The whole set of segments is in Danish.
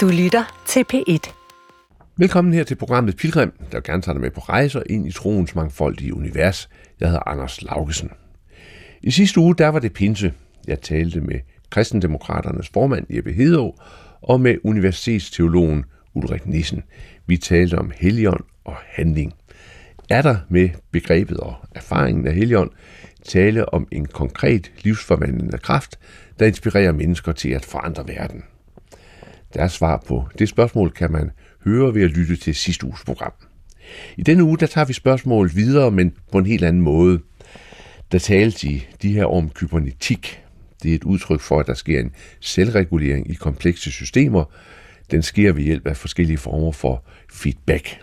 Du lytter til P1. Velkommen her til programmet Pilgrim, der gerne tager dig med på rejser ind i troens mangfoldige univers. Jeg hedder Anders Laugesen. I sidste uge, der var det pinse. Jeg talte med kristendemokraternes formand Jeppe Hedå og med universitetsteologen Ulrik Nissen. Vi talte om helion og handling. Er der med begrebet og erfaringen af helion tale om en konkret livsforvandlende kraft, der inspirerer mennesker til at forandre verden? Deres svar på det spørgsmål kan man høre ved at lytte til sidste uges program. I denne uge der tager vi spørgsmålet videre, men på en helt anden måde. Der tales i de her om kybernetik. Det er et udtryk for, at der sker en selvregulering i komplekse systemer. Den sker ved hjælp af forskellige former for feedback.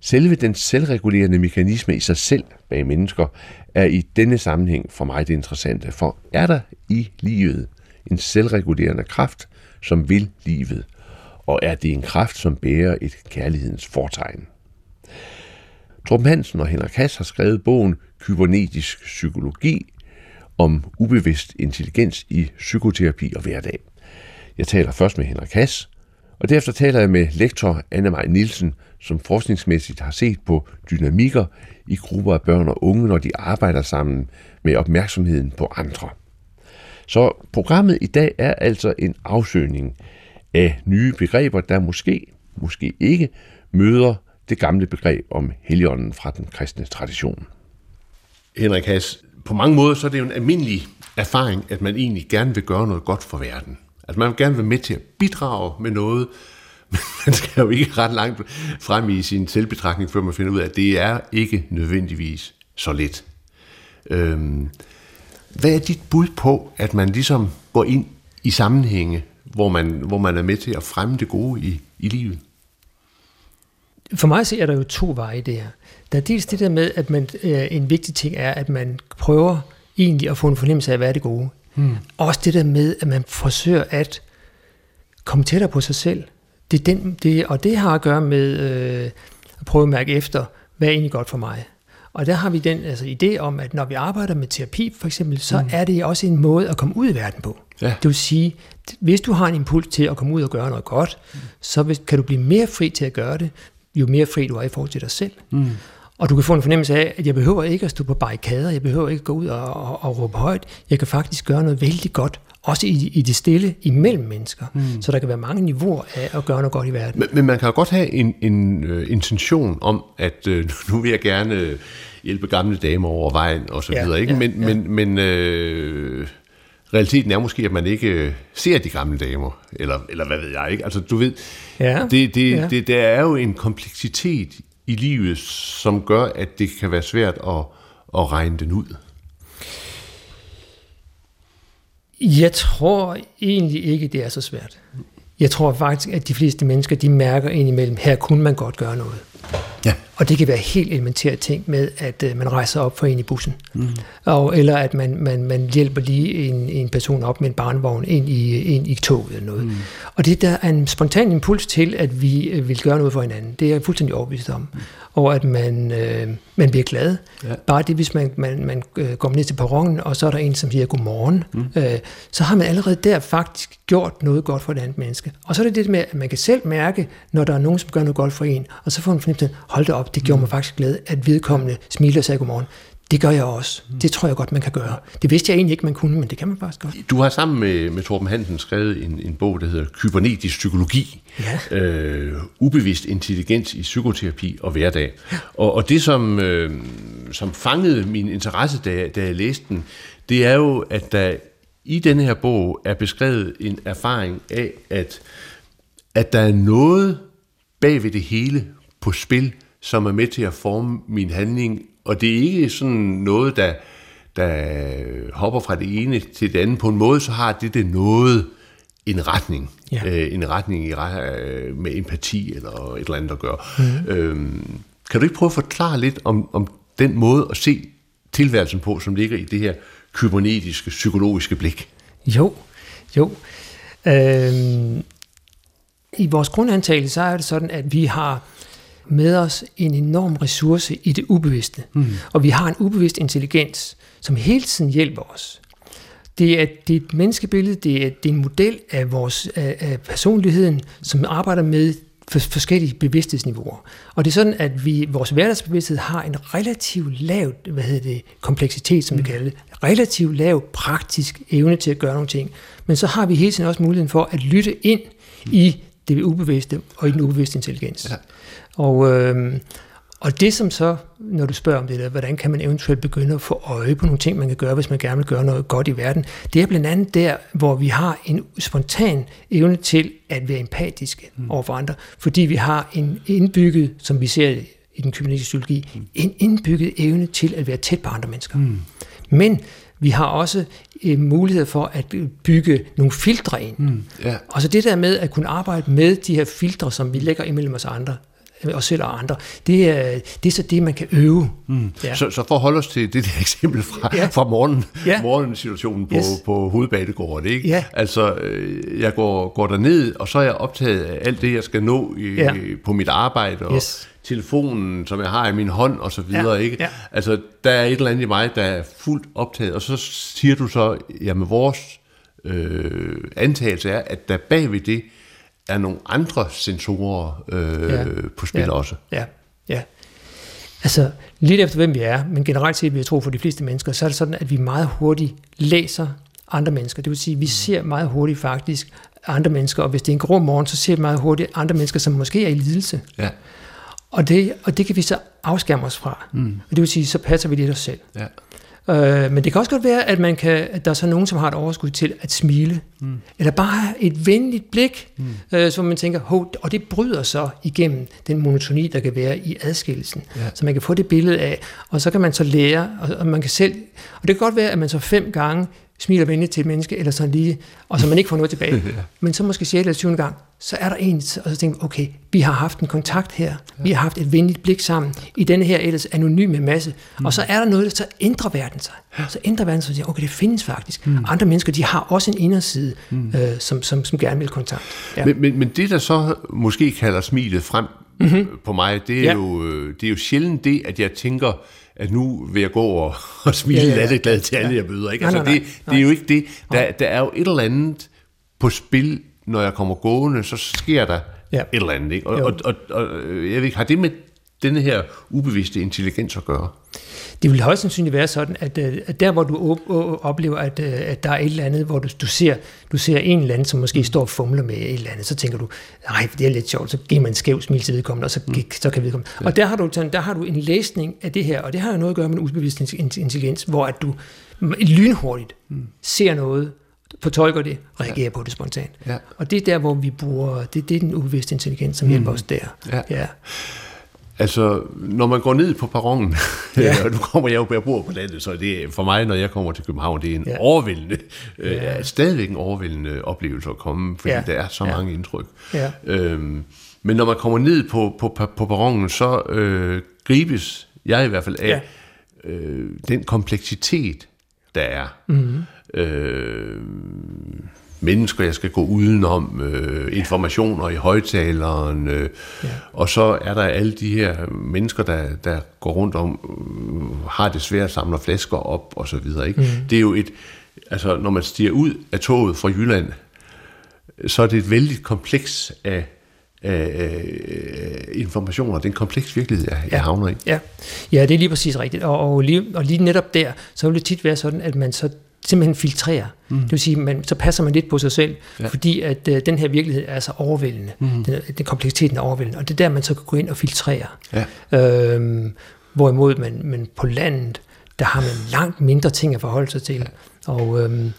Selve den selvregulerende mekanisme i sig selv bag mennesker er i denne sammenhæng for mig det interessante, for er der i livet en selvregulerende kraft, som vil livet, og er det en kraft, som bærer et kærlighedens fortegn. Torben Hansen og Henrik Hass har skrevet bogen Kybernetisk psykologi om ubevidst intelligens i psykoterapi og hverdag. Jeg taler først med Henrik Hass, og derefter taler jeg med lektor Anne Maj Nielsen, som forskningsmæssigt har set på dynamikker i grupper af børn og unge, når de arbejder sammen med opmærksomheden på andre. Så programmet i dag er altså en afsøgning af nye begreber, der måske, måske ikke møder det gamle begreb om heligånden fra den kristne tradition. Henrik Haas, på mange måder så er det jo en almindelig erfaring, at man egentlig gerne vil gøre noget godt for verden. Altså man vil gerne være med til at bidrage med noget, men man skal jo ikke ret langt frem i sin selvbetragtning, før man finder ud af, at det er ikke nødvendigvis så let. Øhm, hvad er dit bud på, at man ligesom går ind i sammenhænge, hvor man, hvor man er med til at fremme det gode i, i livet? For mig så er der jo to veje der. Der er dels det der med, at man, øh, en vigtig ting er, at man prøver egentlig at få en fornemmelse af, hvad er det gode. Hmm. Også det der med, at man forsøger at komme tættere på sig selv. Det er den, det, og det har at gøre med øh, at prøve at mærke efter, hvad er egentlig godt for mig. Og der har vi den altså, idé om, at når vi arbejder med terapi for eksempel, så mm. er det også en måde at komme ud i verden på. Ja. Det vil sige, hvis du har en impuls til at komme ud og gøre noget godt, mm. så kan du blive mere fri til at gøre det, jo mere fri du er i forhold til dig selv. Mm. Og du kan få en fornemmelse af, at jeg behøver ikke at stå på barrikader, jeg behøver ikke at gå ud og, og, og råbe højt. Jeg kan faktisk gøre noget vældig godt, også i, i det stille, imellem mennesker. Mm. Så der kan være mange niveauer af at gøre noget godt i verden. Men, men man kan jo godt have en, en uh, intention om, at uh, nu vil jeg gerne hjælpe gamle damer over vejen og så ja, videre. Ikke? Ja, men ja. men, men uh, realiteten er måske, at man ikke ser de gamle damer, eller, eller hvad ved jeg ikke. Altså du ved, ja, det, det, ja. det, der er jo en kompleksitet i livet, som gør, at det kan være svært at, at regne den ud. Jeg tror egentlig ikke, det er så svært. Jeg tror faktisk, at de fleste mennesker, de mærker indimellem, her kunne man godt gøre noget. Ja. Og det kan være helt elementære ting med, at uh, man rejser op for en i bussen. Mm. Og, eller at man, man, man hjælper lige en, en person op med en barnvogn ind i, ind i toget eller noget. Mm. Og det der er en spontan impuls til, at vi uh, vil gøre noget for hinanden. Det er jeg fuldstændig overbevist om. Mm og at man, øh, man bliver glad. Ja. Bare det, hvis man, man, man øh, går ned til perronen, og så er der en, som siger godmorgen, mm. øh, så har man allerede der faktisk gjort noget godt for et andet menneske. Og så er det det med, at man kan selv mærke, når der er nogen, som gør noget godt for en, og så får man fornemmelse, hold da op, det gjorde mm. mig faktisk glad, at vedkommende smiler og sagde godmorgen. Det gør jeg også. Mm. Det tror jeg godt, man kan gøre. Det vidste jeg egentlig ikke, man kunne, men det kan man faktisk godt. Du har sammen med, med Torben Hansen skrevet en, en bog, der hedder Kybernetisk Psykologi. Ja. Øh, ubevidst intelligens i psykoterapi og hverdag. Ja. Og, og det, som, øh, som fangede min interesse, da, da jeg læste den, det er jo, at der i denne her bog er beskrevet en erfaring af, at, at der er noget bag ved det hele på spil, som er med til at forme min handling og det er ikke sådan noget, der, der hopper fra det ene til det andet. På en måde, så har det det noget en retning. Ja. Øh, en retning i, øh, med empati eller et eller andet at gøre. Mm. Øhm, kan du ikke prøve at forklare lidt om, om den måde at se tilværelsen på, som ligger i det her kybernetiske, psykologiske blik? Jo, jo. Øhm, I vores grundantagelse så er det sådan, at vi har med os en enorm ressource i det ubevidste. Mm. Og vi har en ubevidst intelligens, som hele tiden hjælper os. det er, det er et menneskebillede, det er, det er en model af vores af, af personligheden, som arbejder med for, forskellige bevidsthedsniveauer. Og det er sådan, at vi vores hverdagsbevidsthed har en relativt lav hvad hedder det, kompleksitet, som mm. vi kalder det. Relativt lav praktisk evne til at gøre nogle ting. Men så har vi hele tiden også muligheden for at lytte ind mm. i det ubevidste og i den ubevidste intelligens. Ja. Og, øh, og det som så, når du spørger om det der, hvordan kan man eventuelt begynde at få øje på nogle ting, man kan gøre, hvis man gerne vil gøre noget godt i verden, det er blandt andet der, hvor vi har en spontan evne til at være empatiske mm. over for andre, fordi vi har en indbygget, som vi ser i den kybernetiske psykologi, mm. en indbygget evne til at være tæt på andre mennesker. Mm. Men vi har også øh, mulighed for at bygge nogle filtre ind. Mm, yeah. Og så det der med at kunne arbejde med de her filtre, som vi lægger imellem os andre, os selv og andre. Det er, det er så det, man kan øve. Mm. Ja. Så, så for at holde os til det der eksempel fra, ja. fra morgen, ja. morgensituationen på, yes. på hovedbanegården. Ikke? Ja. Altså, øh, jeg går, går derned, og så er jeg optaget af alt det, jeg skal nå i, ja. på mit arbejde, og yes. Telefonen, som jeg har i min hånd, og så videre. Ja. Ikke? Ja. Altså, der er et eller andet i mig, der er fuldt optaget, og så siger du så, jamen vores øh, antagelse er, at der bagved det, er nogle andre sensorer øh, ja. på spil ja. også. Ja, ja. Altså, lidt efter hvem vi er, men generelt set vil jeg tro for de fleste mennesker, så er det sådan, at vi meget hurtigt læser andre mennesker. Det vil sige, at vi mm. ser meget hurtigt faktisk andre mennesker, og hvis det er en grå morgen, så ser vi meget hurtigt andre mennesker, som måske er i lidelse. Ja. Og det, og det kan vi så afskærme os fra. Mm. Og det vil sige, så passer vi lidt os selv. Ja. Øh, men det kan også godt være, at, man kan, at der er så nogen, som har et overskud til at smile. Mm. Eller bare et venligt blik, mm. øh, så man tænker, Hov, og det bryder så igennem den monotoni, der kan være i adskillelsen. Ja. Så man kan få det billede af, og så kan man så lære, og, og man kan selv, og det kan godt være, at man så fem gange smiler venligt til et menneske, eller sådan lige, og så man ikke får noget tilbage. ja. Men så måske 6. eller 7. gang, så er der en, og så tænker okay, vi har haft en kontakt her, ja. vi har haft et venligt blik sammen, i denne her ellers anonyme masse, mm. og så er der noget, der så ændrer verden sig. Ja. Så ændrer verden sig, og siger, okay, det findes faktisk. Mm. Andre mennesker, de har også en inderside, mm. øh, som, som, som gerne vil kontakt. Ja. Men, men, men det, der så måske kalder smilet frem mm-hmm. på mig, det er, ja. jo, øh, det er jo sjældent det, at jeg tænker, at nu vil jeg gå og, og smile ja, ja, ja. glad til alle, ja. jeg møder. Ikke? Altså, nej, nej, nej. Det, det er jo ikke det. Der, der er jo et eller andet på spil, når jeg kommer gående, så sker der ja. et eller andet. Ikke? Og, og, og, og jeg ved ikke, har det med denne her ubevidste intelligens at gøre? Det vil højst sandsynligt være sådan, at, øh, at der hvor du oplever, at, øh, at der er et eller andet, hvor du, du, ser, du ser en eller anden, som måske står og fumler med et eller andet, så tænker du, nej, det er lidt sjovt, så giver man en skæv smil til vedkommende, og så, mm. så kan vedkommende. Ja. Og der har, du, der har du en læsning af det her, og det har jo noget at gøre med en ubevidst intelligens, hvor at du lynhurtigt mm. ser noget, fortolker det, reagerer ja. på det spontant. Ja. Og det er der, hvor vi bruger, det, det er den ubevidste intelligens, som mm. hjælper os der. Ja. ja. Altså, når man går ned på perronen, ja. og nu kommer jeg jo jeg bor på landet, så det er for mig, når jeg kommer til København, det er en ja. overvældende, øh, ja. stadigvæk en overvældende oplevelse at komme, fordi ja. der er så ja. mange indtryk. Ja. Øhm, men når man kommer ned på, på, på perronen, så øh, gribes jeg i hvert fald af ja. øh, den kompleksitet, der er. Mm-hmm. Øh, mennesker, jeg skal gå udenom, øh, informationer i højtaleren, øh, ja. og så er der alle de her mennesker, der, der går rundt om, øh, har det svært, samler flasker op og så videre. Ikke? Mm. Det er jo et, altså når man stiger ud af toget fra Jylland, så er det et vældig kompleks af, af informationer. Det er en kompleks virkelighed, jeg, jeg havner i. Ja. ja, det er lige præcis rigtigt. Og, og, lige, og lige netop der, så vil det tit være sådan, at man så simpelthen filtrere. Mm. Det vil sige, man, så passer man lidt på sig selv, ja. fordi at uh, den her virkelighed er så overvældende. Mm. Den, den kompleksiteten er overvældende. Og det er der, man så kan gå ind og filtrere. Ja. Øhm, hvorimod man, man på landet, der har man langt mindre ting at forholde sig til. Ja. Og, øhm,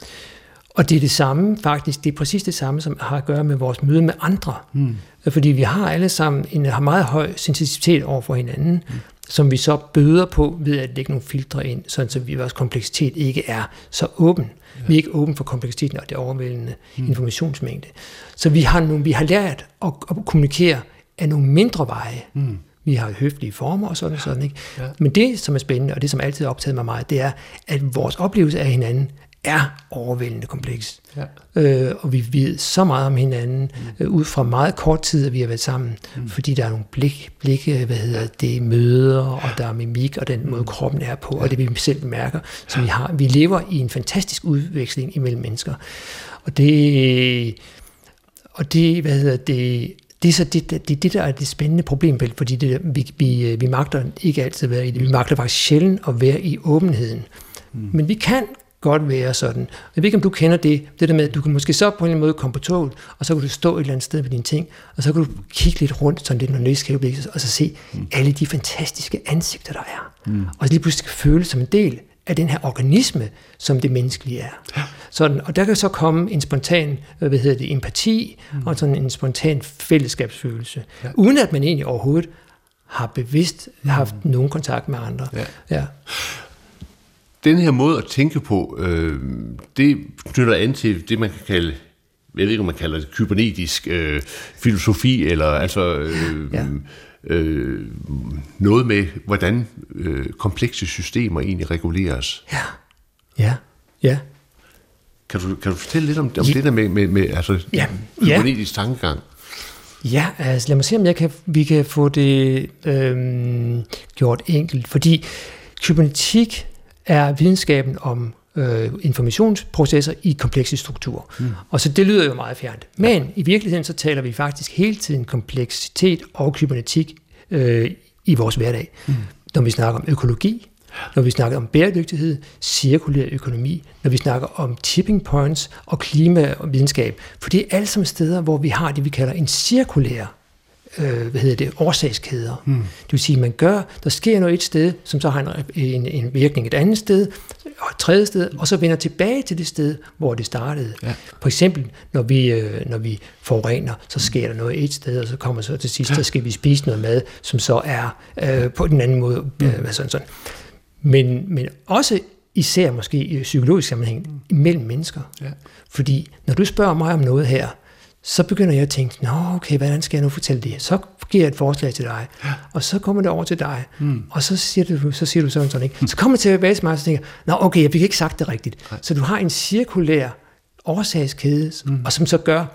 og det er det samme faktisk, det er præcis det samme, som har at gøre med vores møde med andre. Mm. Fordi vi har alle sammen en har meget høj sensitivitet over for hinanden, mm som vi så bøder på ved at lægge nogle filtre ind, sådan så vi, vores kompleksitet ikke er så åben. Ja. Vi er ikke åben for kompleksiteten og det overvældende mm. informationsmængde. Så vi har, nogle, vi har lært at, at kommunikere af nogle mindre veje. Mm. Vi har høflige former og sådan og sådan. Ikke? Ja. Men det, som er spændende, og det, som altid har optaget mig meget, det er, at vores oplevelse af hinanden er overvældende kompleks. Ja. Øh, og vi ved så meget om hinanden, mm. øh, ud fra meget kort tid, at vi har været sammen, mm. fordi der er nogle blik, blik øh, hvad hedder det, møder, og der er mimik, og den måde kroppen er på, ja. og det vi selv mærker. Så vi, har, vi lever i en fantastisk udveksling imellem mennesker. Og det, og det, hvad hedder det, det er så det, det, det der er det spændende problemfelt, fordi det, vi, vi, vi magter ikke altid at være i det. Vi magter faktisk sjældent at være i åbenheden. Mm. Men vi kan godt være sådan. Jeg ved ikke, om du kender det, det der med, at du kan måske så på en eller anden måde komme på toget, og så kan du stå et eller andet sted med dine ting, og så kan du kigge lidt rundt, sådan lidt nødskabelig, og så se mm. alle de fantastiske ansigter, der er. Mm. Og så lige pludselig føle som en del af den her organisme, som det menneskelige er. Ja. Sådan, og der kan så komme en spontan, hvad hedder det, empati, mm. og sådan en spontan fællesskabsfølelse, ja. uden at man egentlig overhovedet har bevidst mm. haft nogen kontakt med andre. Ja. Ja. Den her måde at tænke på, øh, det knytter an til det, man kan kalde jeg ved ikke, om man kalder det kybernetisk øh, filosofi, eller altså øh, ja øh, noget med, hvordan øh, komplekse systemer egentlig reguleres. Ja, ja, ja. Kan du, kan du fortælle lidt om, om ja. det der med, med, med altså, ja. kybernetisk ja. tankegang? Ja, altså lad mig se, om jeg kan, vi kan få det øhm, gjort enkelt. Fordi kybernetik er videnskaben om øh, informationsprocesser i komplekse strukturer. Mm. Og så det lyder jo meget fjernt. Men ja. i virkeligheden så taler vi faktisk hele tiden kompleksitet og kybernetik øh, i vores hverdag. Mm. Når vi snakker om økologi, når vi snakker om bæredygtighed, cirkulær økonomi, når vi snakker om tipping points og klima og videnskab. For det er alle sammen steder, hvor vi har det, vi kalder en cirkulær øh, hvad hedder det, årsagskæder. Mm. Det vil sige, at man gør, der sker noget et sted, som så har en, en, en virkning et andet sted, og et tredje sted, og så vender tilbage til det sted, hvor det startede. Ja. For eksempel, når vi, øh, når vi forurener, så sker der noget et sted, og så kommer så til sidst, ja. så skal vi spise noget mad, som så er øh, på den anden måde. Mm. Øh, sådan, sådan. Men, men også især måske i psykologisk sammenhæng, mellem mennesker. Ja. Fordi når du spørger mig om noget her, så begynder jeg at tænke, nå okay, hvordan skal jeg nu fortælle det? Så giver jeg et forslag til dig, og så kommer det over til dig, mm. og så siger, du, så siger du sådan sådan, ikke? Mm. Så kommer det tilbage til mig, og så tænker nå okay, jeg fik ikke sagt det rigtigt. Nej. Så du har en cirkulær årsagskæde, mm. og som så gør,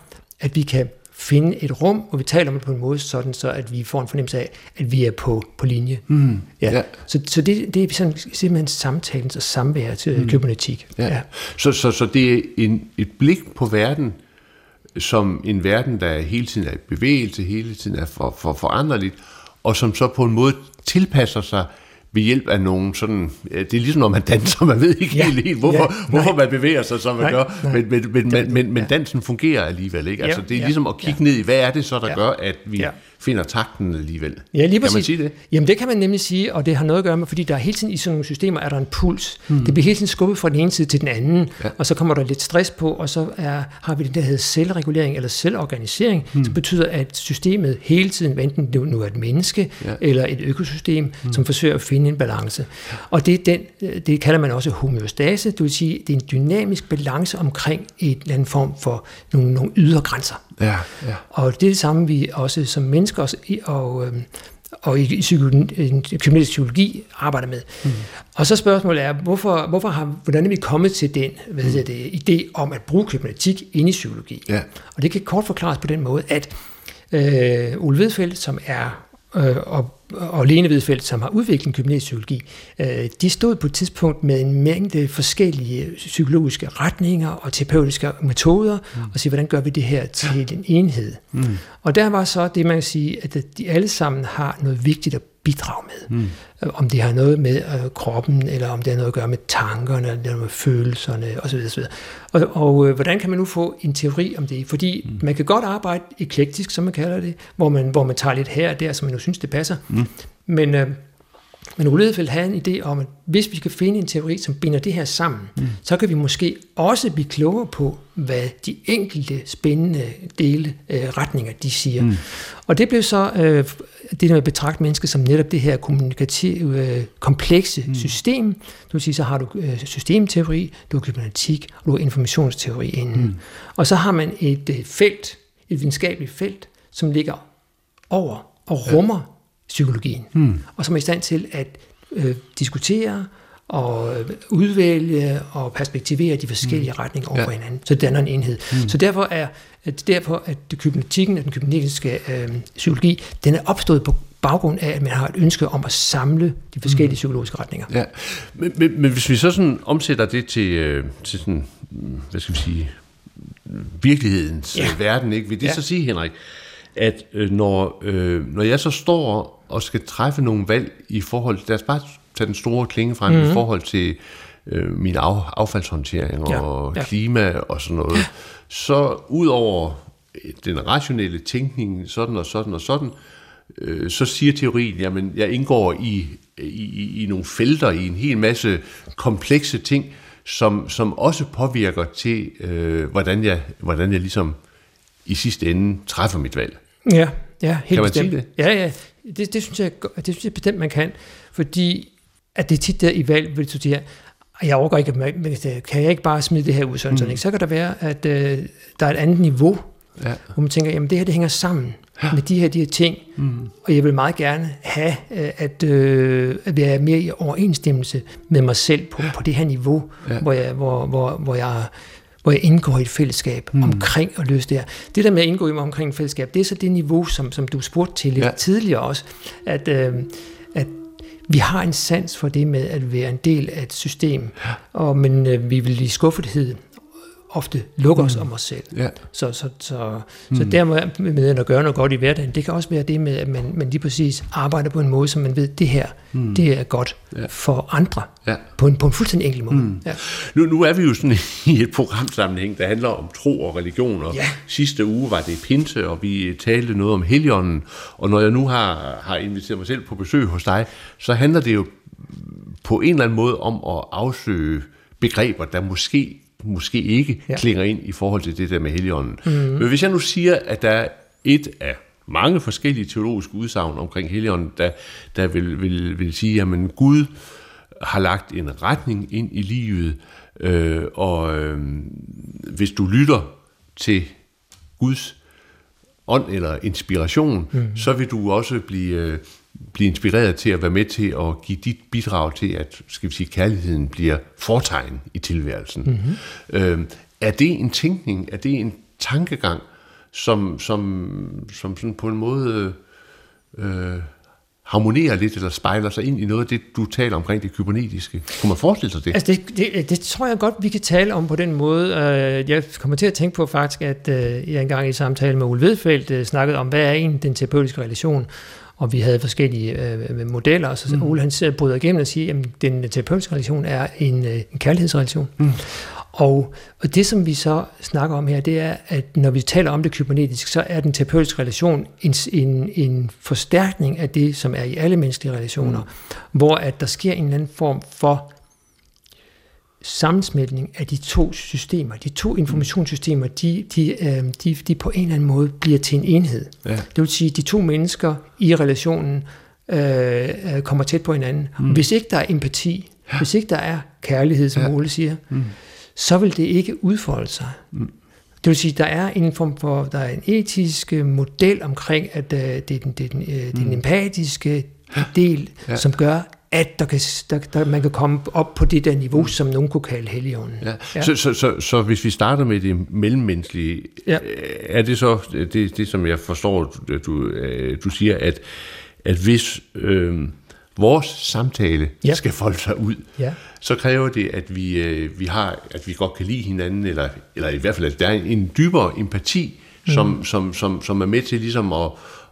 at vi kan finde et rum, hvor vi taler om det på en måde, sådan så at vi får en fornemmelse af, at vi er på, på linje. Mm. Ja. Ja. Så, så det, det er sådan, simpelthen samtalens og samvær til mm. kybernetik. Ja. Ja. Så, så, så det er en, et blik på verden, som en verden, der hele tiden er i bevægelse, hele tiden er for, for foranderligt, og som så på en måde tilpasser sig ved hjælp af nogen sådan, det er ligesom når man danser, man ved ikke ja, helt, helt hvorfor, ja, hvorfor man bevæger sig, som man nej, gør, nej, men, men, men, men, men, men dansen fungerer alligevel, ikke? Altså det er ja, ligesom at kigge ja. ned i, hvad er det så, der ja, gør, at vi ja. Finder takten alligevel? Ja, lige præcis. Kan man sige det? Jamen det kan man nemlig sige, og det har noget at gøre med, fordi der er hele tiden i sådan nogle systemer, er der en puls. Hmm. Det bliver hele tiden skubbet fra den ene side til den anden, ja. og så kommer der lidt stress på, og så er, har vi det der hedder selvregulering eller selvorganisering, hmm. som betyder, at systemet hele tiden, enten det nu er et menneske ja. eller et økosystem, hmm. som forsøger at finde en balance. Og det, er den, det kalder man også homeostase, det vil sige, det er en dynamisk balance omkring en eller anden form for nogle, nogle ydre grænser. Ja, ja. Og det er det samme, vi også som mennesker og, og, øhm, og i, i, i psykologi arbejder med. Mm. Og så spørgsmålet er, hvorfor, hvorfor har, hvordan er vi kommet til den hvad mm. det, idé om at bruge kybernetik ind i psykologi? Ja. Og det kan kort forklares på den måde, at øh, Ole Vedfeldt, som er øh, og, og Lene Hvidfeldt, som har udviklet psykologi, øh, de stod på et tidspunkt med en mængde forskellige psykologiske retninger og terapeutiske metoder, mm. og sige, hvordan gør vi det her til en enhed? Mm. Og der var så det, man kan sige, at de alle sammen har noget vigtigt at bidrage med. Mm. Om det har noget med øh, kroppen, eller om det har noget at gøre med tankerne, eller noget med følelserne osv. osv. Og, og øh, hvordan kan man nu få en teori om det? Fordi mm. man kan godt arbejde eklektisk, som man kalder det, hvor man, hvor man tager lidt her og der, som man nu synes, det passer. Mm. Men øh, men Ole havde en idé om, at hvis vi kan finde en teori, som binder det her sammen, mm. så kan vi måske også blive klogere på, hvad de enkelte spændende dele, øh, retninger, de siger. Mm. Og det blev så øh, det der med at betragte mennesket som netop det her kommunikative, øh, komplekse mm. system. Du vil sige, så har du øh, systemteori, du har kybernetik, og du har informationsteori inden. Mm. Og så har man et øh, felt, et videnskabeligt felt, som ligger over og rummer psykologien, mm. og som er i stand til at øh, diskutere og øh, udvælge og perspektivere de forskellige mm. retninger over ja. hinanden, så det danner en enhed. Mm. Så derfor er at derfor at kybernetikken, den kybernetiske øh, psykologi, den er opstået på baggrund af, at man har et ønske om at samle de forskellige mm. psykologiske retninger. Ja, men, men, men hvis vi så sådan omsætter det til, øh, til sådan, hvad skal vi sige, virkelighedens ja. verden, ikke? vil det ja. så sige, Henrik, at øh, når, øh, når jeg så står og skal træffe nogle valg i forhold til, lad os bare tage den store klinge frem, mm-hmm. i forhold til øh, min af, affaldshåndtering ja. og ja. klima og sådan noget, ja. så ud over den rationelle tænkning, sådan og sådan og sådan, øh, så siger teorien, jamen jeg indgår i, i, i nogle felter, i en hel masse komplekse ting, som, som også påvirker til, øh, hvordan, jeg, hvordan jeg ligesom i sidste ende træffer mit valg. Ja, ja helt kan man bestemt. sige det? Ja, ja. Det, det, synes jeg, det synes jeg bestemt, man kan. Fordi at det er tit der i valg, vil du sige, jeg overgår ikke, men kan jeg ikke bare smide det her ud, sådan, mm. sådan, så kan der være, at øh, der er et andet niveau, ja. hvor man tænker, jamen det her, det hænger sammen ja. med de her, de her ting, mm. og jeg vil meget gerne have, øh, at, øh, at være mere i overensstemmelse med mig selv på, på det her niveau, ja. hvor, jeg, hvor, hvor, hvor jeg hvor jeg indgår i et fællesskab mm. omkring at løse det her. Det der med at indgå i omkring et fællesskab, det er så det niveau, som, som du spurgte til lidt ja. tidligere også, at, øh, at vi har en sans for det med at være en del af et system, ja. og, men øh, vi vil i skuffethed ofte lukke mm. os om os selv. Ja. Så, så, så, mm. så der med at gøre noget godt i hverdagen, det kan også være det med, at man, man lige præcis arbejder på en måde, som man ved, det her, mm. det er godt ja. for andre, ja. på, en, på en fuldstændig enkel måde. Mm. Ja. Nu, nu er vi jo sådan i et programsammenhæng, der handler om tro og religion, og ja. sidste uge var det pinse, og vi talte noget om helionen, og når jeg nu har, har inviteret mig selv på besøg hos dig, så handler det jo på en eller anden måde om at afsøge begreber, der måske måske ikke ja. klinger ind i forhold til det der med heligånden. Mm. Men hvis jeg nu siger, at der er et af mange forskellige teologiske udsagn omkring heligånden, der, der vil, vil, vil sige, at Gud har lagt en retning ind i livet, øh, og øh, hvis du lytter til Guds ånd eller inspiration, mm. så vil du også blive, øh, blive inspireret til at være med til at give dit bidrag til, at skal vi sige, kærligheden bliver fortegn i tilværelsen. Mm-hmm. Øh, er det en tænkning, er det en tankegang, som, som, som sådan på en måde øh, harmonerer lidt eller spejler sig ind i noget af det, du taler omkring det kybernetiske. Kunne man forestille sig det? Altså det, det, det tror jeg godt, vi kan tale om på den måde. Øh, jeg kommer til at tænke på faktisk, at øh, jeg engang i samtale med Ole Vedfeldt øh, snakkede om, hvad er egentlig den terapeutiske relation? Og vi havde forskellige øh, modeller, og så mm. Ole han bryder igennem og siger, at den terapeutiske relation er en, øh, en kærlighedsrelation. Mm. Og, og det, som vi så snakker om her, det er, at når vi taler om det kybernetiske, så er den terapeutiske relation en, en, en forstærkning af det, som er i alle menneskelige relationer, mm. hvor at der sker en eller anden form for sammensmeltning af de to systemer. De to informationssystemer, de, de, øh, de, de på en eller anden måde bliver til en enhed. Ja. Det vil sige, at de to mennesker i relationen øh, øh kommer tæt på hinanden. Mm. Hvis ikke der er empati, ja. hvis ikke der er kærlighed, som ja. Ole siger, mm. så vil det ikke udfolde sig. Mm. Det vil sige, der er en form for, der er en etisk model omkring, at uh, det er den, det er den, det er den mm. empatiske del, ja. som gør, at der kan, der, der, man kan komme op på det der niveau, mm. som nogen kunne kalde helligånden. Ja. Ja. Så, så, så, så hvis vi starter med det mellemmenneskelige, ja. er det så det, det, som jeg forstår, du, øh, du siger, at, at hvis øh, vores samtale ja. skal folde sig ud, ja. så kræver det, at vi, øh, vi har, at vi godt kan lide hinanden, eller, eller i hvert fald, at der er en dybere empati, mm. som, som, som, som er med til ligesom at,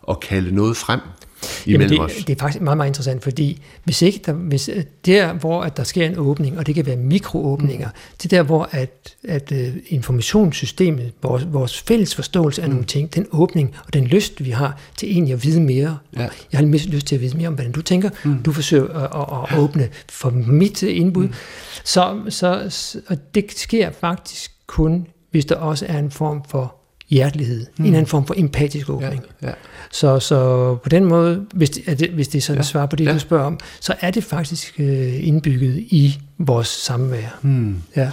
at kalde noget frem Jamen det, os. det er faktisk meget, meget interessant, fordi hvis ikke der, hvis øh, der, hvor at der sker en åbning, og det kan være mikroåbninger, mm. det der, hvor at, at uh, informationssystemet, vores, vores fælles forståelse af mm. nogle ting, den åbning og den lyst, vi har til egentlig at vide mere. Ja. Jeg har lyst til at vide mere om, hvordan du tænker. Mm. Du forsøger at, at, at åbne for mit indbud. Mm. Så, så, og det sker faktisk kun, hvis der også er en form for hjertelighed, mm. en anden form for empatisk åbning. Ja, ja. Så, så på den måde, hvis det, det, hvis det er sådan ja, svar på det, ja. du spørger om, så er det faktisk øh, indbygget i vores samvær. Mm. Ja.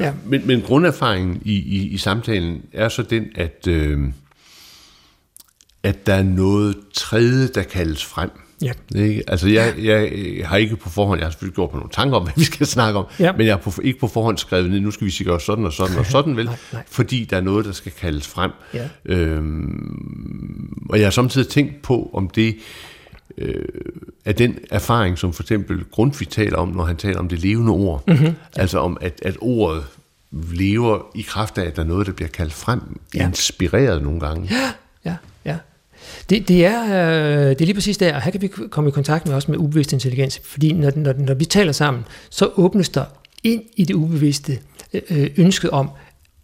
Ja. Men, men grunderfaringen i, i, i samtalen er så den, at, øh, at der er noget tredje, der kaldes frem Ja. Ikke? Altså, jeg, jeg, jeg har ikke på forhånd, jeg har selvfølgelig gjort på nogle tanker om, hvad vi skal snakke om, ja. men jeg har på, ikke på forhånd skrevet ned, nu skal vi sige gøre sådan og sådan og sådan, vel? nej, nej. Fordi der er noget, der skal kaldes frem. Ja. Øhm, og jeg har samtidig tænkt på, om det øh, er den erfaring, som for eksempel Grundtvig taler om, når han taler om det levende ord. Mm-hmm. Ja. Altså om, at, at ordet lever i kraft af, at der er noget, der bliver kaldt frem, ja. inspireret nogle gange. Ja, ja. Det, det, er, øh, det er lige præcis der, og her kan vi komme i kontakt med også med ubevidst intelligens, fordi når, når, når vi taler sammen, så åbnes der ind i det ubevidste øh, ønsket om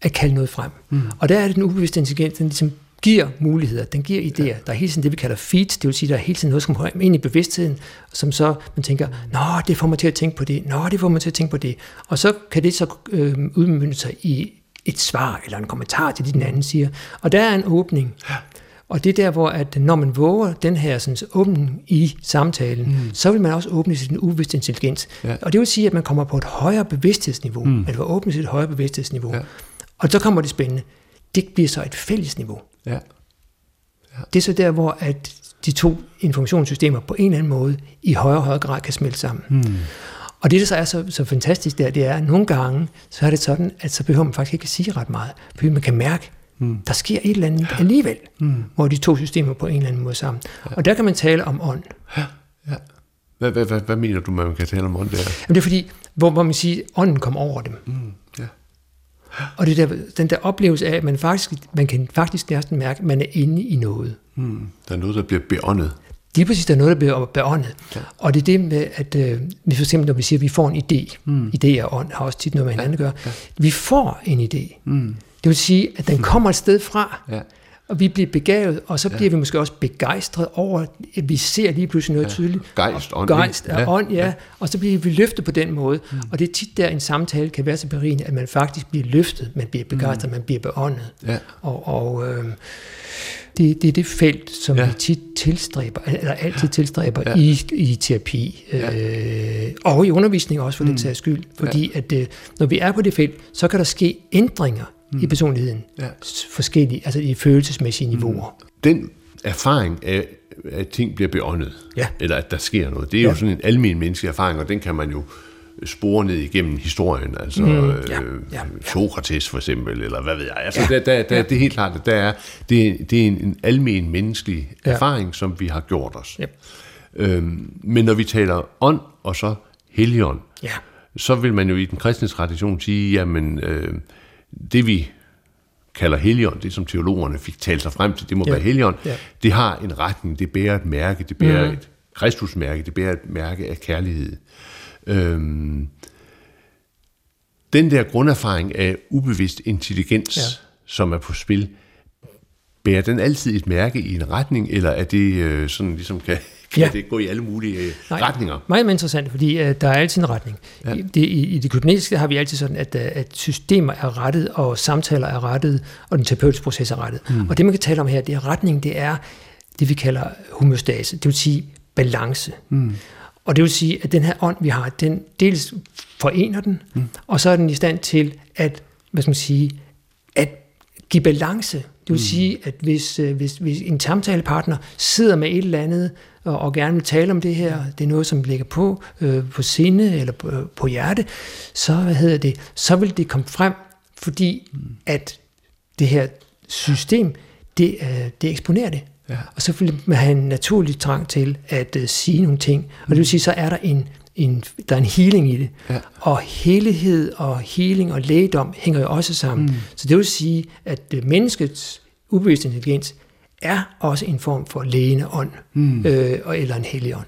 at kalde noget frem. Mm. Og der er det den ubevidste intelligens, den ligesom giver muligheder, den giver idéer. Ja. Der er hele tiden det, vi kalder feeds, det vil sige, der er hele tiden noget, som kommer ind i bevidstheden, som så man tænker, nå, det får mig til at tænke på det, nå, det får mig til at tænke på det. Og så kan det så øh, udmynde sig i et svar eller en kommentar til det, den anden siger. Og der er en åbning. Ja. Og det er der, hvor at når man våger den her sådan, åbning i samtalen, mm. så vil man også åbne til den ubevidste intelligens. Ja. Og det vil sige, at man kommer på et højere bevidsthedsniveau. Mm. Man vil åbne til et højere bevidsthedsniveau. Ja. Og så kommer det spændende. Det bliver så et fælles niveau. Ja. Ja. Det er så der, hvor at de to informationssystemer på en eller anden måde i højere og højere grad kan smelte sammen. Mm. Og det, der så er så, så fantastisk der, det er, at nogle gange, så er det sådan, at så behøver man faktisk ikke at sige ret meget. Fordi man kan mærke, Mm. Der sker et eller andet alligevel, mm. hvor de to systemer på en eller anden måde sammen. Ja. Og der kan man tale om ånd. Ja. Ja. Hvad, hvad, hvad, hvad mener du, man kan tale om ånd der? Jamen det er fordi, hvor, hvor man siger, at ånden kommer over dem. Mm. Ja. Og det der, den der oplevelse af, at man faktisk, man kan faktisk næsten mærke, at man er inde i noget. Mm. Der er noget, der bliver beåndet. Det er præcis, der er noget, der bliver beåndet. Ja. Og det er det med, at øh, for eksempel når vi siger, at vi får en idé. Mm. Idé og ånd har også tit noget med hinanden ja. at gøre. Ja. Vi får en idé. Mm. Det vil sige, at den kommer et sted fra, ja. og vi bliver begavet, og så bliver ja. vi måske også begejstret over, at vi ser lige pludselig noget ja. tydeligt. Gejst, ånd. Gejst ja. ånd, ja. ja. Og så bliver vi løftet på den måde. Mm. Og det er tit der, en samtale kan være så berigende, at man faktisk bliver løftet, man bliver begejstret, mm. man bliver beåndet. Ja. Og, og øh, det, det er det felt, som ja. vi tit tilstræber, eller altid tilstræber ja. i, i terapi, ja. øh, og i undervisning også for mm. den sags skyld. Fordi ja. at øh, når vi er på det felt, så kan der ske ændringer mm. i personligheden. Ja. Forskellige, altså i følelsesmæssige niveauer. Mm. Den erfaring af, at ting bliver beåndet, ja. eller at der sker noget, det er ja. jo sådan en almen menneskelig erfaring, og den kan man jo spore ned igennem historien, altså mm, ja, ja, ja. Sokrates for eksempel, eller hvad ved jeg. Altså, ja, der, der, der, ja. Det er helt klart, at der er, det, er, det er en, en almen menneskelig ja. erfaring, som vi har gjort os. Ja. Øhm, men når vi taler ånd og så helligånd, ja. så vil man jo i den kristne tradition sige, jamen øh, det vi kalder helion, det som teologerne fik talt sig frem til, det må ja. være helion, ja. det har en retning, det bærer et mærke, det bærer mm. et kristusmærke, det bærer et mærke af kærlighed. Øhm, den der grunderfaring af ubevidst intelligens, ja. som er på spil, bærer den altid et mærke i en retning, eller er det øh, sådan ligesom kan, kan ja. det gå i alle mulige øh, Nej, retninger? Meget interessant, fordi uh, der er altid en retning. Ja. I, det, i, I det kybernetiske har vi altid sådan, at, uh, at systemer er rettet, og samtaler er rettet, og den terapeutiske proces er rettet. Mm. Og det, man kan tale om her, det er retning, det er det, vi kalder homostase, det vil sige balance. Mm. Og det vil sige, at den her ånd, vi har, den dels forener den, mm. og så er den i stand til at, hvad skal man sige, at give balance. Det vil mm. sige, at hvis, øh, hvis, hvis en samtalepartner sidder med et eller andet, og, og gerne vil tale om det her, det er noget, som ligger på, øh, på sinde eller på, på hjerte, så, hvad hedder det, så vil det komme frem, fordi mm. at det her system, det, øh, det eksponerer det. Ja. Og så vil man have en naturlig trang til at uh, sige nogle ting. Og det vil sige, så er der en, en, der er en healing i det. Ja. Og helhed og healing og lægedom hænger jo også sammen. Mm. Så det vil sige, at uh, menneskets ubevidste intelligens er også en form for lægende ånd, mm. øh, eller en hellig ånd.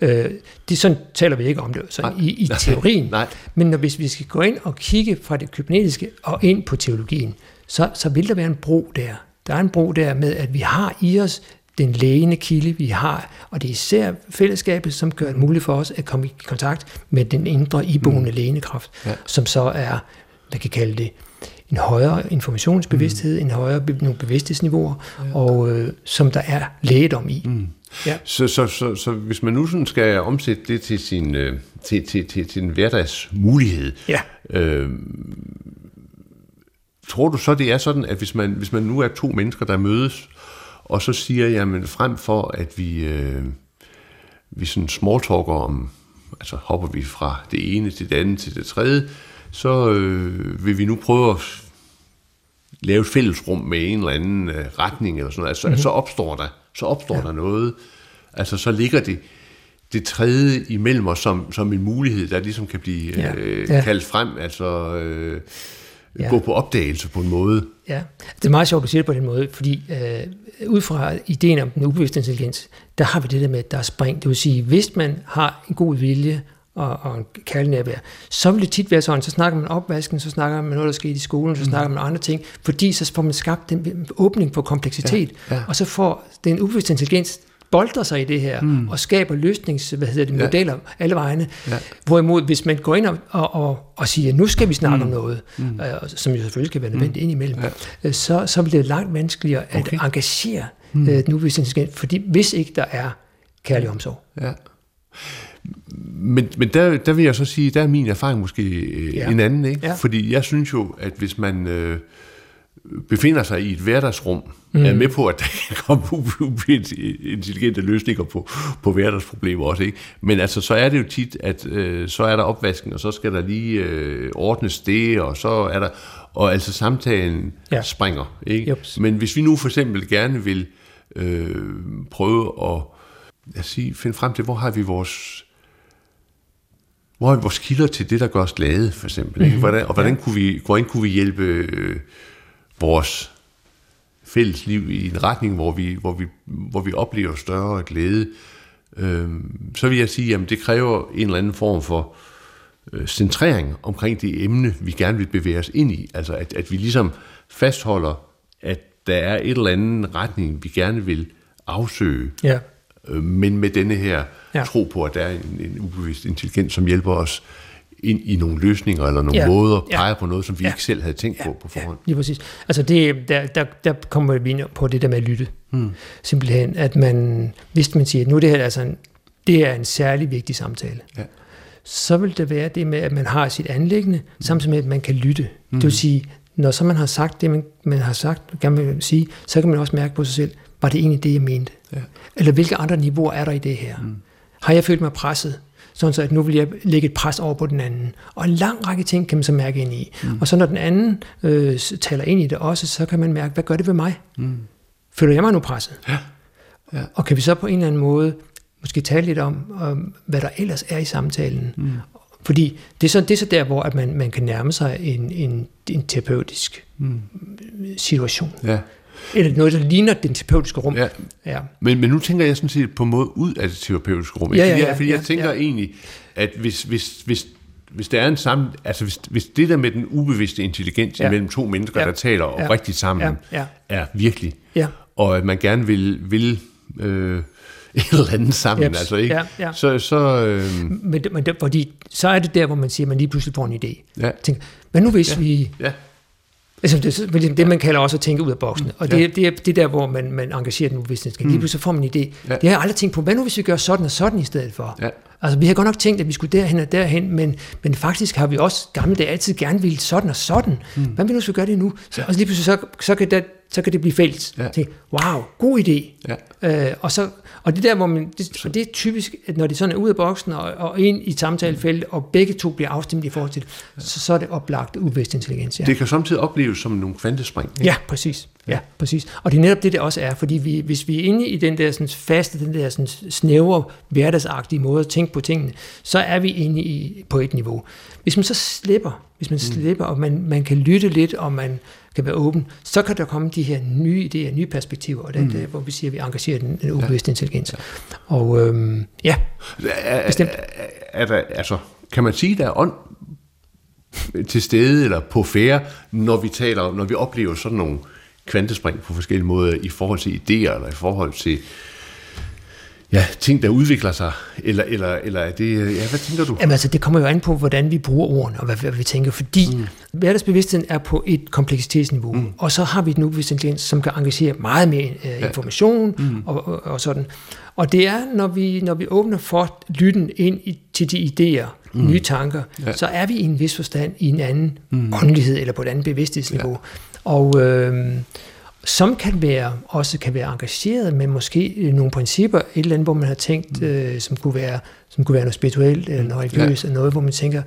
Ja. Øh, det sådan taler vi ikke om det så i, i teorien. Nej. Men når, hvis vi skal gå ind og kigge fra det kybernetiske og ind på teologien, så, så vil der være en bro der. Der er en bro der med, at vi har i os den lægende kilde, vi har, og det er især fællesskabet, som gør det muligt for os at komme i kontakt med den indre iboende mm. lægenekraft, ja. som så er, man kan kalde det, en højere informationsbevidsthed, mm. en højere nogle bevidsthedsniveauer, ja. og øh, som der er lægedom i. Mm. Ja. Så, så, så, så hvis man nu sådan skal omsætte det til sin, øh, til, til, til, til en hverdagsmulighed, ja. øh, tror du så, det er sådan, at hvis man, hvis man nu er to mennesker, der mødes, og så siger jeg, men frem for, at vi... Øh, vi sådan smalltalker om, altså hopper vi fra det ene til det andet til det tredje, så øh, vil vi nu prøve at lave et fællesrum med en eller anden øh, retning eller sådan noget. Altså, mm-hmm. så opstår der, så opstår ja. der noget. Altså så ligger det, det tredje imellem os som, som en mulighed, der ligesom kan blive ja. Øh, ja. kaldt frem, altså øh, ja. gå på opdagelse på en måde. Ja, det er meget sjovt, at du siger det på den måde, fordi øh, ud fra ideen om den ubevidste intelligens, der har vi det der med, at der er spring. Det vil sige, hvis man har en god vilje, og, og kærlig så vil det tit være sådan, så snakker man opvasken, så snakker man noget, der skete i skolen, så mm. snakker man andre ting, fordi så får man skabt den åbning på kompleksitet, ja, ja. og så får den ubevidste intelligens bolder sig i det her, mm. og skaber løsnings, hvad hedder det, ja. modeller alle vegne. Ja. Hvorimod, hvis man går ind og, og, og, og siger, nu skal vi snakke mm. om noget, mm. øh, som jo selvfølgelig skal være nødvendigt mm. indimellem, ja. øh, så, så bliver det langt vanskeligere at okay. engagere mm. øh, den ubevidste intelligens, fordi hvis ikke der er kærlig omsorg. Ja. Men, men der, der vil jeg så sige, der er min erfaring måske øh, ja. en anden, ikke? Ja. Fordi jeg synes jo, at hvis man øh, befinder sig i et hverdagsrum, mm. er med på, at der kan komme intelligente løsninger på, på hverdagsproblemer også, ikke? Men altså, så er det jo tit, at øh, så er der opvasken, og så skal der lige øh, ordnes det, og så er der, og altså samtalen ja. springer, ikke? Jups. Men hvis vi nu for eksempel gerne vil øh, prøve at sige, finde frem til, hvor har vi vores hvor er vores kilder til det, der gør os glade, for eksempel. Mm-hmm. Hvordan, og hvordan kunne vi, hvordan kunne vi hjælpe øh, vores fælles liv i en retning, hvor vi, hvor vi, hvor vi oplever større glæde, øh, så vil jeg sige, at det kræver en eller anden form for øh, centrering omkring det emne, vi gerne vil bevæge os ind i. Altså at, at vi ligesom fastholder, at der er et eller andet retning, vi gerne vil afsøge. Ja. Øh, men med denne her ja. tro på, at der er en, en ubevidst intelligens, som hjælper os ind i nogle løsninger eller nogle ja. måder, peger ja. på noget, som vi ja. ikke selv havde tænkt ja. på på forhånd. Ja, lige præcis. Altså det, der, der, der kommer vi ind på det der med at lytte. Hmm. Simpelthen, at man, hvis man siger, at nu er det her altså en, det er en særlig vigtig samtale, ja. så vil det være det med, at man har sit anlæggende, hmm. samtidig med, at man kan lytte. Hmm. Det vil sige, når så man har sagt det, man, man har sagt, gerne vil sige, så kan man også mærke på sig selv, var det egentlig det, jeg mente? Ja. Eller hvilke andre niveauer er der i det her? Mm. Har jeg følt mig presset? Sådan så, at nu vil jeg lægge et pres over på den anden. Og en lang række ting kan man så mærke ind i. Mm. Og så når den anden øh, taler ind i det også, så kan man mærke, hvad gør det ved mig? Mm. Føler jeg mig nu presset? Ja. Ja. Og kan vi så på en eller anden måde måske tale lidt om, om hvad der ellers er i samtalen? Mm. Fordi det er, så, det er så der, hvor at man, man kan nærme sig en, en, en terapeutisk mm. situation. Ja. Eller noget, der ligner den terapeutiske rum. Ja. Ja. Men, men nu tænker jeg sådan set på måde ud af det terapeutiske rum. Ja, ja, ja, fordi jeg ja, tænker ja. egentlig, at hvis, hvis, hvis, hvis der er en sammen, altså hvis, hvis det der med den ubevidste intelligens ja. mellem to mennesker, ja. der taler ja. oprigtigt sammen, ja. Ja. er virkelig, ja. og at man gerne vil, vil øh, et eller andet sammen, yep. altså ikke? Ja, ja. Så, så, øh... men, men det, fordi, så er det der, hvor man siger, at man lige pludselig får en idé. Ja. Tænker, hvad nu hvis ja. vi... Ja Altså det, det, man kalder også at tænke ud af boksen. Og det, ja. det er det der, hvor man, man engagerer den ubevidste. Mm. Lige pludselig får man en idé. Ja. Det har jeg aldrig tænkt på. Hvad nu, hvis vi gør sådan og sådan i stedet for? Ja. Altså, vi har godt nok tænkt, at vi skulle derhen og derhen, men, men faktisk har vi også gamle dage altid gerne ville sådan og sådan. Mm. Hvad vi gør det nu? Så, og lige pludselig, så, så, kan det, så kan det blive fælles. Ja. Tænk, wow, god idé. Ja. Øh, og, så, og det der, hvor man, det, og det er typisk, at når det sådan er ud af boksen og, og ind i samtalefældet, og begge to bliver afstemt i forhold til det, så, så er det oplagt ubevidst intelligens. Ja. Det kan samtidig opleves som nogle kvantespring. Ja, præcis. Ja, præcis. Og det er netop det, det også er, fordi vi, hvis vi er inde i den der sådan, faste, den der sådan, snævre, hverdagsagtige måde at tænke på tingene, så er vi inde i, på et niveau. Hvis man så slipper, hvis man mm. slipper, og man, man kan lytte lidt, og man kan være åben, så kan der komme de her nye idéer, nye perspektiver, og det mm. der, hvor vi siger, at vi engagerer den, den ubevidste ja. intelligens. Ja. Og øhm, ja, bestemt. Er, er der, altså, kan man sige, der er ånd til stede eller på færre, når vi taler, når vi oplever sådan nogle kvantespring på forskellige måder i forhold til idéer, eller i forhold til ja, ting, der udvikler sig, eller, eller, eller er det, ja, hvad tænker du? Jamen altså, det kommer jo an på, hvordan vi bruger ordene, og hvad, hvad vi tænker, fordi mm. hverdagsbevidstheden er på et kompleksitetsniveau, mm. og så har vi den ubevidste intelligens, som kan engagere meget mere uh, information, ja. mm. og, og, og sådan. Og det er, når vi, når vi åbner for lytten ind i, til de idéer, mm. nye tanker, ja. så er vi i en vis forstand i en anden mm. åndelighed, eller på et andet bevidsthedsniveau. Ja. Og, øh, som kan være, også kan være engageret med måske nogle principper, et eller andet, hvor man har tænkt, mm. øh, som, kunne være, som kunne være noget spirituelt eller noget religiøst, ja. eller noget, hvor man tænker,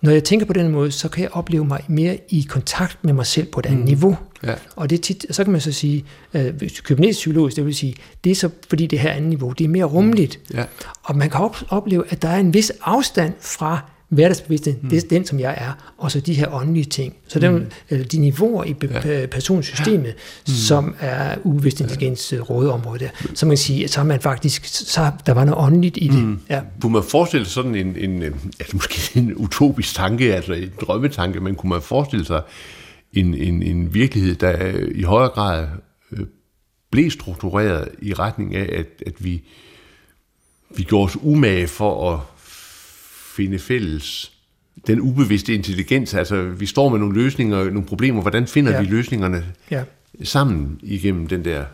når jeg tænker på den måde, så kan jeg opleve mig mere i kontakt med mig selv på et andet mm. niveau. Ja. Og det tit, så kan man så sige, øh, kybernetisk psykologisk, det vil sige, det er så fordi det her andet niveau, det er mere rummeligt. Ja. Og man kan opleve, at der er en vis afstand fra hverdagsbevidsthed, mm. det er den, som jeg er, og så de her åndelige ting. Så mm. eller de niveauer i ja. personsystemet, mm. som er ubevidst intelligens ja. rådeområde der, så man kan sige, så har man faktisk, så der var noget åndeligt i det. Mm. Ja. Kunne man forestille sig sådan en, en, altså måske en utopisk tanke, altså en drømmetanke, men kunne man forestille sig en, en, en virkelighed, der i højere grad øh, blev struktureret i retning af, at, at vi, vi gjorde os umage for at finde fælles den ubevidste intelligens, altså vi står med nogle løsninger, nogle problemer, hvordan finder ja. vi løsningerne ja. sammen igennem den der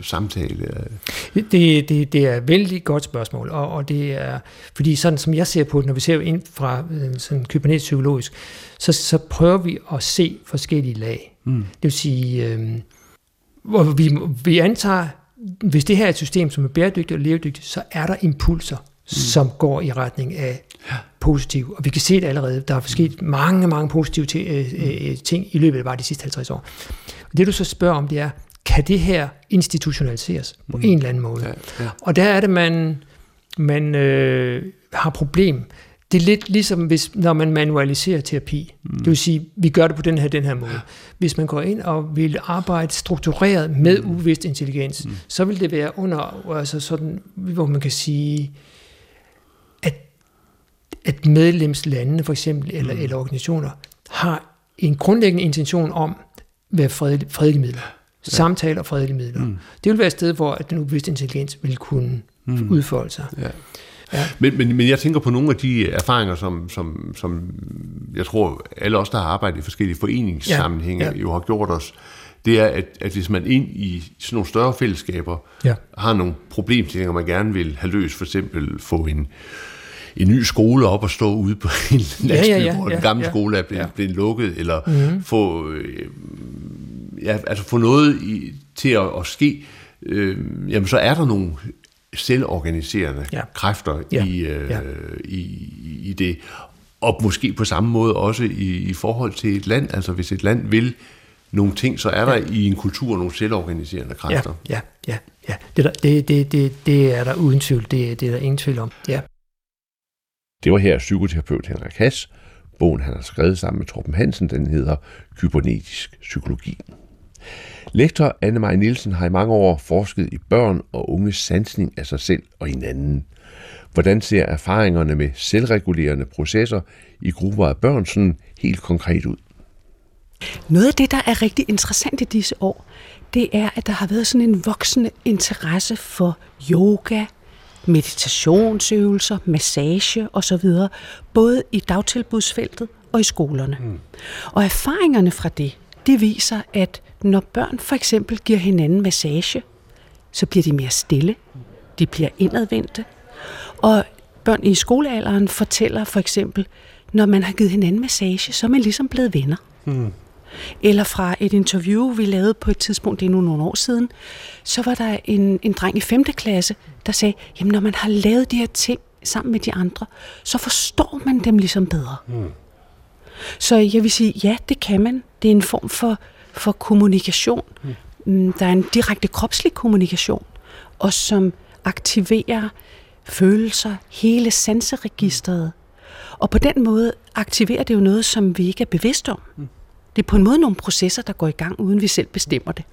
samtale? Det, det, det er et vældig godt spørgsmål, og, og det er, fordi sådan som jeg ser på det, når vi ser ind fra øh, sådan kybernetisk psykologisk, så, så prøver vi at se forskellige lag. Mm. Det vil sige, øh, hvor vi, vi antager, hvis det her er et system, som er bæredygtigt og levedygtigt, så er der impulser, mm. som går i retning af positiv. Og vi kan se det allerede. Der er sket mange, mange positive ting, øh, øh, ting i løbet af bare de sidste 50 år. Og det du så spørger om, det er, kan det her institutionaliseres på mm. en eller anden måde? Ja, ja. Og der er det, man, man øh, har problem. Det er lidt ligesom, hvis, når man manualiserer terapi. Mm. Det vil sige, vi gør det på den her, den her måde. Hvis man går ind og vil arbejde struktureret med mm. ubevidst intelligens, mm. så vil det være under, altså sådan, hvor man kan sige, at, at medlemslandene for eksempel, eller, mm. eller organisationer, har en grundlæggende intention om, hvad fredelig, fredelige midler. Ja. Samtaler og fredelige midler. Mm. Det vil være et sted, hvor den ubevidste intelligens vil kunne mm. udfolde sig. Ja. Ja. Men, men, men jeg tænker på nogle af de erfaringer, som, som, som jeg tror, alle os, der har arbejdet i forskellige foreningssammenhænge, ja. Ja. jo har gjort os, det er, at, at hvis man ind i sådan nogle større fællesskaber ja. har nogle problemstillinger, man gerne vil have løst, for eksempel få en, en ny skole op og stå ude på en landsby, ja, ja, ja, hvor den gamle ja, skole er blevet, ja. blevet lukket, eller mm-hmm. få, øh, ja, altså få noget i, til at, at ske, øh, jamen så er der nogle selvorganiserende ja. kræfter ja. I, øh, ja. i, i det. Og måske på samme måde også i, i forhold til et land. Altså hvis et land vil nogle ting, så er der ja. i en kultur nogle selvorganiserende kræfter. Ja, ja, ja. ja. Det, der, det, det, det, det er der uden tvivl. Det, det er der ingen tvivl om. Ja. Det var her psykoterapeut Henrik Hass. Bogen, han har skrevet sammen med Torben Hansen, den hedder Kybernetisk Psykologi. Lektor Anne-Marie Nielsen har i mange år forsket i børn og unges sansning af sig selv og hinanden. Hvordan ser erfaringerne med selvregulerende processer i grupper af børn sådan helt konkret ud? Noget af det, der er rigtig interessant i disse år, det er, at der har været sådan en voksende interesse for yoga, meditationsøvelser, massage osv., både i dagtilbudsfeltet og i skolerne. Mm. Og erfaringerne fra det, det viser, at når børn for eksempel giver hinanden massage, så bliver de mere stille, de bliver indadvendte. Og børn i skolealderen fortæller for eksempel, når man har givet hinanden massage, så er man ligesom blevet venner. Mm. Eller fra et interview, vi lavede på et tidspunkt, det er nu nogle år siden, så var der en, en dreng i 5. klasse, der sagde, jamen når man har lavet de her ting sammen med de andre, så forstår man dem ligesom bedre. Mm. Så jeg vil sige, ja, det kan man. Det er en form for, for kommunikation. Mm. Der er en direkte kropslig kommunikation, og som aktiverer følelser, hele sanseregistret. Og på den måde aktiverer det jo noget, som vi ikke er bevidst om. Mm. Det er på en måde nogle processer, der går i gang, uden vi selv bestemmer det.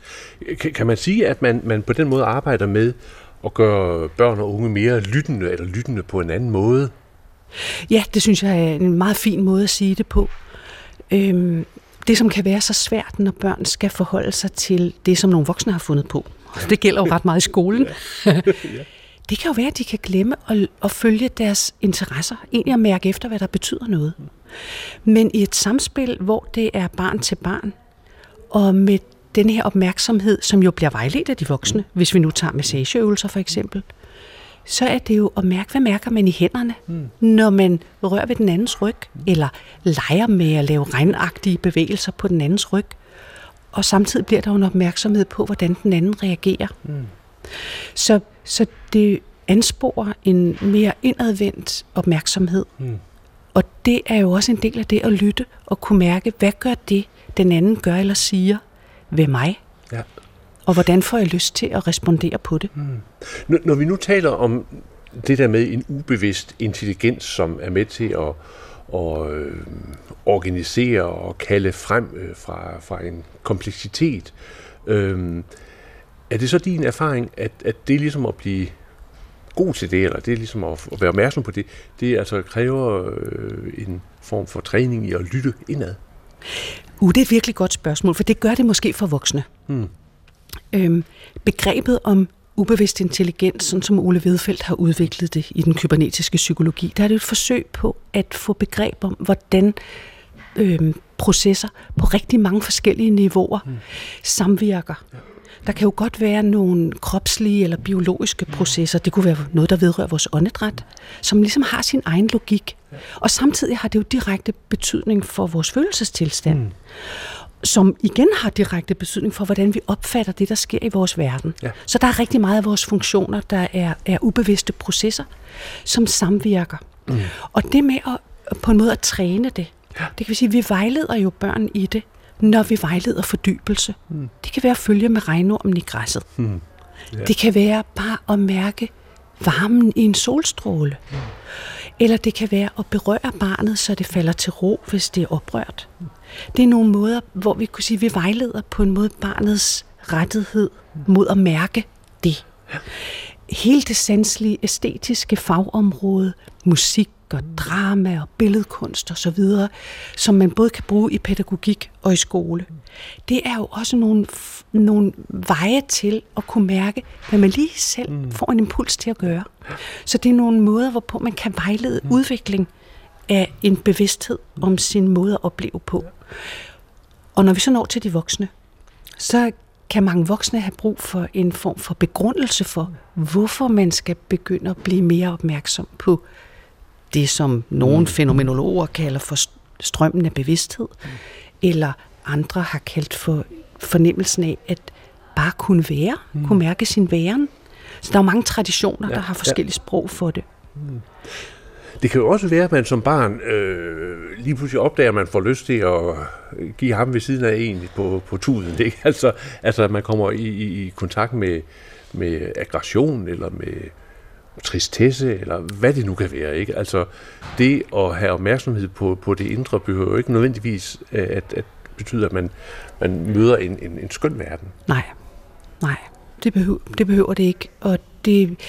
Kan, kan man sige, at man, man på den måde arbejder med at gøre børn og unge mere lyttende, eller lyttende på en anden måde? Ja, det synes jeg er en meget fin måde at sige det på. Øhm, det, som kan være så svært, når børn skal forholde sig til det, som nogle voksne har fundet på. Det gælder jo ret meget i skolen. Det kan jo være, at de kan glemme at, at følge deres interesser, egentlig at mærke efter, hvad der betyder noget. Men i et samspil, hvor det er barn til barn, og med den her opmærksomhed, som jo bliver vejledt af de voksne, hvis vi nu tager massageøvelser for eksempel, så er det jo at mærke, hvad mærker man i hænderne, mm. når man rører ved den andens ryg, eller leger med at lave regnagtige bevægelser på den andens ryg. og samtidig bliver der jo en opmærksomhed på, hvordan den anden reagerer. Mm. Så, så det ansporer en mere indadvendt opmærksomhed. Mm. Og det er jo også en del af det at lytte og kunne mærke, hvad gør det, den anden gør eller siger ved mig? Ja. Og hvordan får jeg lyst til at respondere på det? Mm. Når vi nu taler om det der med en ubevidst intelligens, som er med til at, at øh, organisere og kalde frem øh, fra, fra en kompleksitet, øh, er det så din erfaring, at, at det er ligesom at blive god til det, eller det er ligesom at, at være opmærksom på det, det altså kræver øh, en form for træning i at lytte indad? Uh, det er et virkelig godt spørgsmål, for det gør det måske for voksne. Hmm. Øhm, begrebet om ubevidst intelligens, sådan som Ole Vedfeldt har udviklet det i den kybernetiske psykologi, der er det et forsøg på at få begreb om, hvordan øhm, processer på rigtig mange forskellige niveauer hmm. samvirker. Ja der kan jo godt være nogle kropslige eller biologiske processer, det kunne være noget, der vedrører vores åndedræt, som ligesom har sin egen logik. Og samtidig har det jo direkte betydning for vores følelsestilstand. Mm som igen har direkte betydning for, hvordan vi opfatter det, der sker i vores verden. Ja. Så der er rigtig meget af vores funktioner, der er, er ubevidste processer, som samvirker. Mm. Og det med at på en måde at træne det, ja. det kan vi sige, vi vejleder jo børn i det, når vi vejleder fordybelse. Mm. Det kan være at følge med regnormen i græsset. Mm. Yeah. Det kan være bare at mærke varmen i en solstråle. Mm. Eller det kan være at berøre barnet, så det falder til ro, hvis det er oprørt. Mm. Det er nogle måder, hvor vi kunne sige, at vi vejleder på en måde barnets rettighed mod at mærke det. Hele det sanselige, æstetiske fagområde, musik, og drama og billedkunst og så videre, som man både kan bruge i pædagogik og i skole. Det er jo også nogle, nogle veje til at kunne mærke, hvad man lige selv mm. får en impuls til at gøre. Så det er nogle måder, hvorpå man kan vejlede mm. udvikling af en bevidsthed om sin måde at opleve på. Og når vi så når til de voksne, så kan mange voksne have brug for en form for begrundelse for, hvorfor man skal begynde at blive mere opmærksom på det, som nogle mm. fænomenologer kalder for strømmen af bevidsthed, mm. eller andre har kaldt for fornemmelsen af at bare kunne være, mm. kunne mærke sin væren. Så der er mange traditioner, ja, der har forskellige ja. sprog for det. Mm. Det kan jo også være, at man som barn øh, lige pludselig opdager, at man får lyst til at give ham ved siden af en på, på tuden. Det, altså, altså, at man kommer i, i, i kontakt med, med aggression eller med tristesse, eller hvad det nu kan være. Ikke? Altså, det at have opmærksomhed på, på det indre behøver jo ikke nødvendigvis at, at betyde, at man, man møder en, en, en skøn verden. Nej, nej, det behøver det, behøver det ikke. Og det,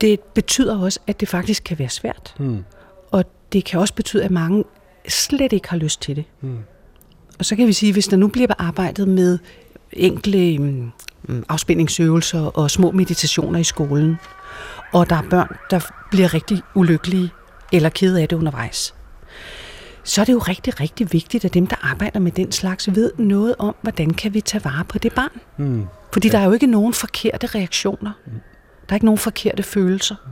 det betyder også, at det faktisk kan være svært. Hmm. Og det kan også betyde, at mange slet ikke har lyst til det. Hmm. Og så kan vi sige, hvis der nu bliver arbejdet med enkle um, afspændingsøvelser og små meditationer i skolen, og der er børn, der bliver rigtig ulykkelige eller kede af det undervejs, så er det jo rigtig, rigtig vigtigt, at dem, der arbejder med den slags, ved noget om, hvordan kan vi tage vare på det barn. Mm. Fordi ja. der er jo ikke nogen forkerte reaktioner. Mm. Der er ikke nogen forkerte følelser. Mm.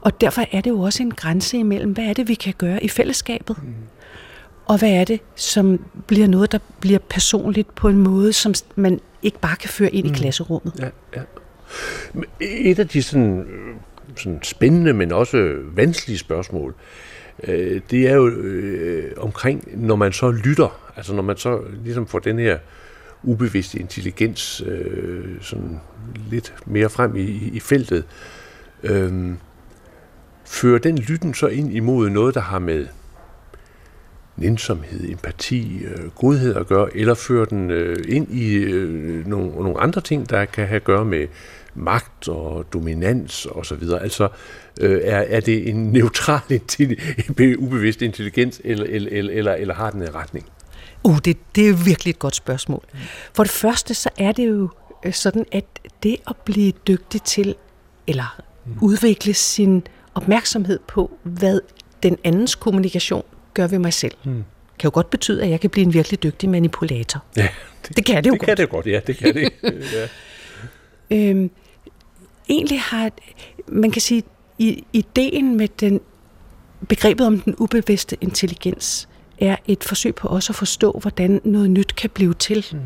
Og derfor er det jo også en grænse imellem, hvad er det, vi kan gøre i fællesskabet? Mm. Og hvad er det, som bliver noget, der bliver personligt på en måde, som man ikke bare kan føre ind mm. i klasserummet? Ja, ja. Et af de sådan, sådan spændende, men også vanskelige spørgsmål, øh, det er jo øh, omkring, når man så lytter, altså når man så ligesom får den her ubevidste intelligens øh, sådan lidt mere frem i, i feltet, øh, fører den lytten så ind imod noget, der har med nænsomhed, empati, øh, godhed at gøre, eller fører den øh, ind i øh, nogle, nogle andre ting, der kan have at gøre med magt og dominans og så videre. Altså, øh, er, er det en neutral, ubevidst intelligens, eller, eller, eller, eller har den en retning? Uh, det, det er virkelig et godt spørgsmål. For det første, så er det jo sådan, at det at blive dygtig til, eller mm. udvikle sin opmærksomhed på, hvad den andens kommunikation gør ved mig selv, mm. kan jo godt betyde, at jeg kan blive en virkelig dygtig manipulator. Ja, det, det kan det jo det godt. Det kan det godt, ja. Det kan det. ja. øhm, egentlig har, man kan sige, i, ideen med den begrebet om den ubevidste intelligens er et forsøg på også at forstå, hvordan noget nyt kan blive til. Mm.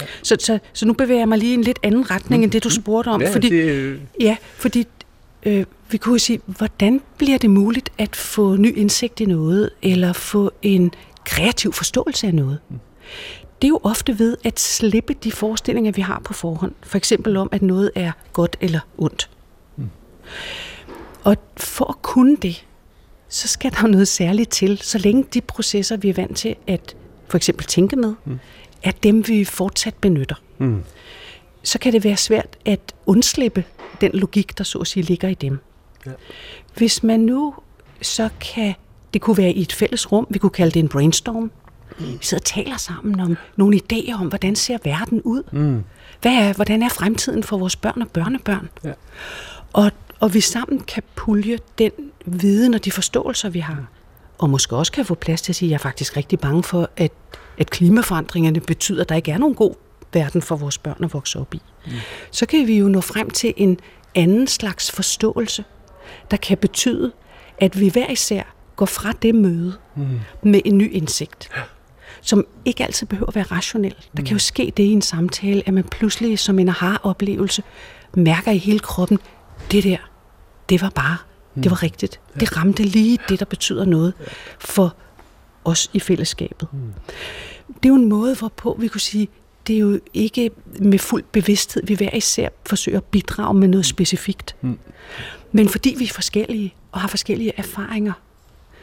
Ja. Så, så, så nu bevæger jeg mig lige i en lidt anden retning, mm. end det du spurgte om. Ja, fordi, det... ja, fordi øh, vi kunne sige, hvordan bliver det muligt at få ny indsigt i noget, eller få en kreativ forståelse af noget? Mm. Det er jo ofte ved at slippe de forestillinger, vi har på forhånd. For eksempel om, at noget er godt eller ondt. Mm. Og for at kunne det, så skal der noget særligt til, så længe de processer, vi er vant til at for eksempel tænke med, mm. er dem, vi fortsat benytter. Mm. Så kan det være svært at undslippe den logik, der så at sige ligger i dem. Ja. Hvis man nu så kan, det kunne være i et fælles rum, vi kunne kalde det en brainstorm, vi sidder og taler sammen om nogle idéer om, hvordan ser verden ud? Mm. Hvad er, hvordan er fremtiden for vores børn og børnebørn? Ja. Og, og vi sammen kan pulje den viden og de forståelser, vi har. Og måske også kan få plads til at sige, at jeg er faktisk rigtig bange for, at, at klimaforandringerne betyder, at der ikke er nogen god verden for vores børn at vokse op i. Mm. Så kan vi jo nå frem til en anden slags forståelse, der kan betyde, at vi hver især går fra det møde mm. med en ny indsigt. Som ikke altid behøver at være rationel. Der kan jo ske det i en samtale, at man pludselig som en aha-oplevelse mærker i hele kroppen, det der, det var bare, det var rigtigt. Det ramte lige det, der betyder noget for os i fællesskabet. Det er jo en måde, hvorpå vi kunne sige, det er jo ikke med fuld bevidsthed, vi hver især forsøger at bidrage med noget specifikt. Men fordi vi er forskellige og har forskellige erfaringer,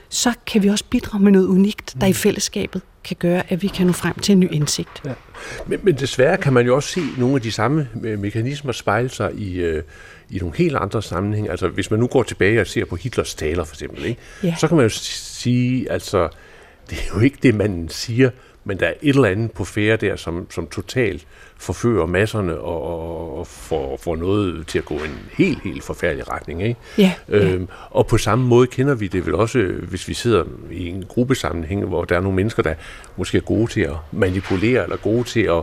så kan vi også bidrage med noget unikt, der i fællesskabet kan gøre, at vi kan nå frem til en ny indsigt. Ja. Men, men desværre kan man jo også se nogle af de samme øh, mekanismer spejle sig i, øh, i nogle helt andre sammenhænge. Altså hvis man nu går tilbage og ser på Hitlers taler for eksempel, ikke? Ja. så kan man jo sige, altså det er jo ikke det, man siger, men der er et eller andet på færre der, som, som totalt forfører masserne og, og får, får noget til at gå en helt, helt forfærdelig retning. Ikke? Ja, øhm, ja. Og på samme måde kender vi det vel også, hvis vi sidder i en gruppesammenhæng, hvor der er nogle mennesker, der måske er gode til at manipulere, eller gode til at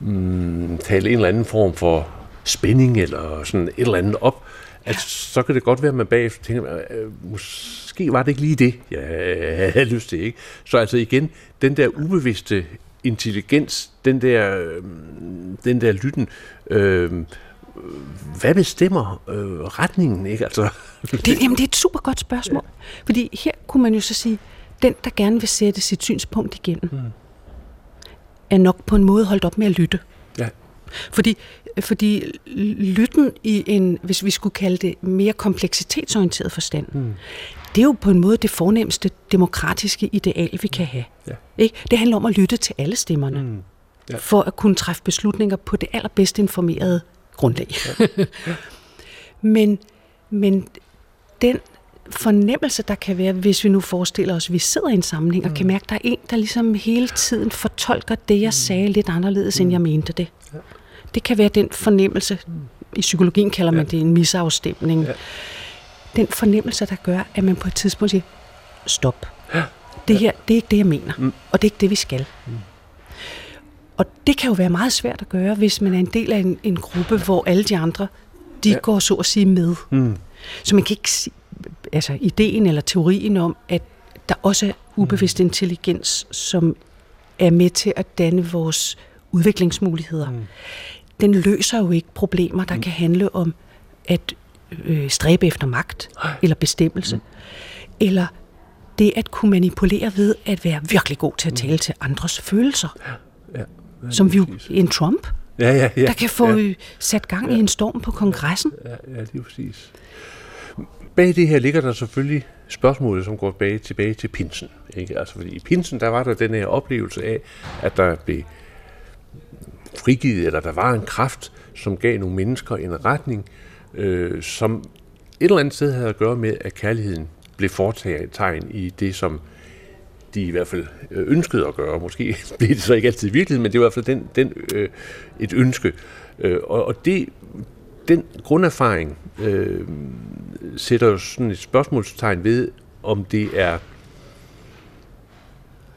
mm, tale en eller anden form for spænding, eller sådan et eller andet op, at så kan det godt være, at man bagefter tænker, øh, måske var det ikke lige det, jeg havde lyst til. Ikke? Så altså igen, den der ubevidste intelligens, den der, øh, den der lytten, øh, hvad bestemmer øh, retningen? Ikke? Altså, det, jamen, det er et super godt spørgsmål. Ja. Fordi her kunne man jo så sige, den, der gerne vil sætte sit synspunkt igennem, mm. er nok på en måde holdt op med at lytte. Ja. Fordi, fordi lytten i en, hvis vi skulle kalde det mere kompleksitetsorienteret forstand, mm det er jo på en måde det fornemmeste demokratiske ideal, vi kan have. Ja. Ikke? Det handler om at lytte til alle stemmerne, mm. ja. for at kunne træffe beslutninger på det allerbedst informerede grundlag. Ja. Ja. men, men den fornemmelse, der kan være, hvis vi nu forestiller os, at vi sidder i en sammenhæng mm. og kan mærke, at der er en, der ligesom hele tiden fortolker det, jeg mm. sagde lidt anderledes, mm. end jeg mente det. Det kan være den fornemmelse, mm. i psykologien kalder man ja. det en misafstemning. Ja den fornemmelse, der gør, at man på et tidspunkt siger, stop. Ja. Det her, det er ikke det, jeg mener. Mm. Og det er ikke det, vi skal. Mm. Og det kan jo være meget svært at gøre, hvis man er en del af en, en gruppe, hvor alle de andre, de ja. går så at sige med. Mm. Så man kan ikke sige, altså ideen eller teorien om, at der også er ubevidst mm. intelligens, som er med til at danne vores udviklingsmuligheder. Mm. Den løser jo ikke problemer, der mm. kan handle om at øh, stræbe efter magt eller bestemmelse. Mm. Eller det at kunne manipulere ved at være virkelig god til at tale mm. til andres følelser. Ja, ja, som vi jo, en Trump, ja, ja, ja, der kan få ja. sat gang ja. i en storm på kongressen. Ja, ja, det er præcis. Bag det her ligger der selvfølgelig spørgsmålet, som går tilbage, tilbage til pinsen. Ikke? Altså, fordi i pinsen, der var der den her oplevelse af, at der blev frigivet, eller der var en kraft, som gav nogle mennesker en retning, øh, som et eller andet sted havde at gøre med, at kærligheden blev foretaget tegn i det, som de i hvert fald øh, ønskede at gøre. Måske blev det så ikke altid virkelighed, men det var i hvert fald den, den, øh, et ønske. Øh, og, og det, den grunderfaring øh, sætter jo sådan et spørgsmålstegn ved, om det er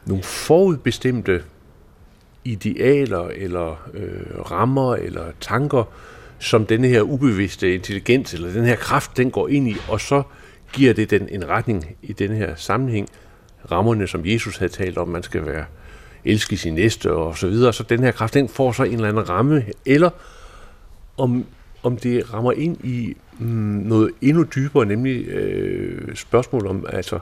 nogle forudbestemte idealer eller øh, rammer eller tanker, som denne her ubevidste intelligens, eller den her kraft, den går ind i, og så giver det den en retning i den her sammenhæng. Rammerne, som Jesus havde talt om, man skal være elske sin næste og så videre. Så den her kraft, den får så en eller anden ramme, eller om, om det rammer ind i mm, noget endnu dybere, nemlig øh, spørgsmål om, altså,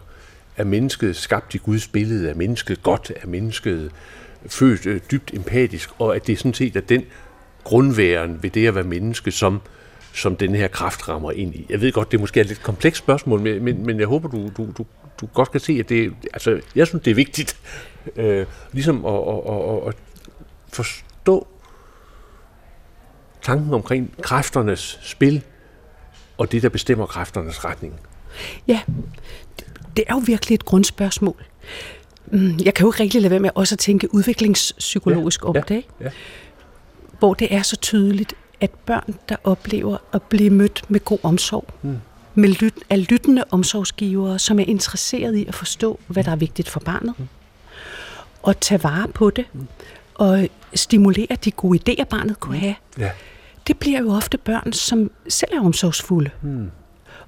er mennesket skabt i Guds billede? Er mennesket godt? Er mennesket født øh, dybt empatisk? Og at det sådan set er den grundværen ved det at være menneske, som, som den her kraft rammer ind i. Jeg ved godt, det er måske et lidt komplekst spørgsmål, men, men, men jeg håber, du, du, du, du godt kan se, at det, altså, jeg synes, det er vigtigt, øh, ligesom at, at, at, at forstå tanken omkring kræfternes spil, og det, der bestemmer kræfternes retning. Ja, det er jo virkelig et grundspørgsmål. Mm, jeg kan jo ikke rigtig lade være med også at tænke udviklingspsykologisk ja, om ja, det, ikke? Ja. hvor det er så tydeligt, at børn, der oplever at blive mødt med god omsorg, mm. med lyt, af lyttende omsorgsgivere, som er interesseret i at forstå, hvad der er vigtigt for barnet, mm. og tage vare på det, mm. og stimulere de gode idéer, barnet kunne mm. have, ja. det bliver jo ofte børn, som selv er omsorgsfulde, mm.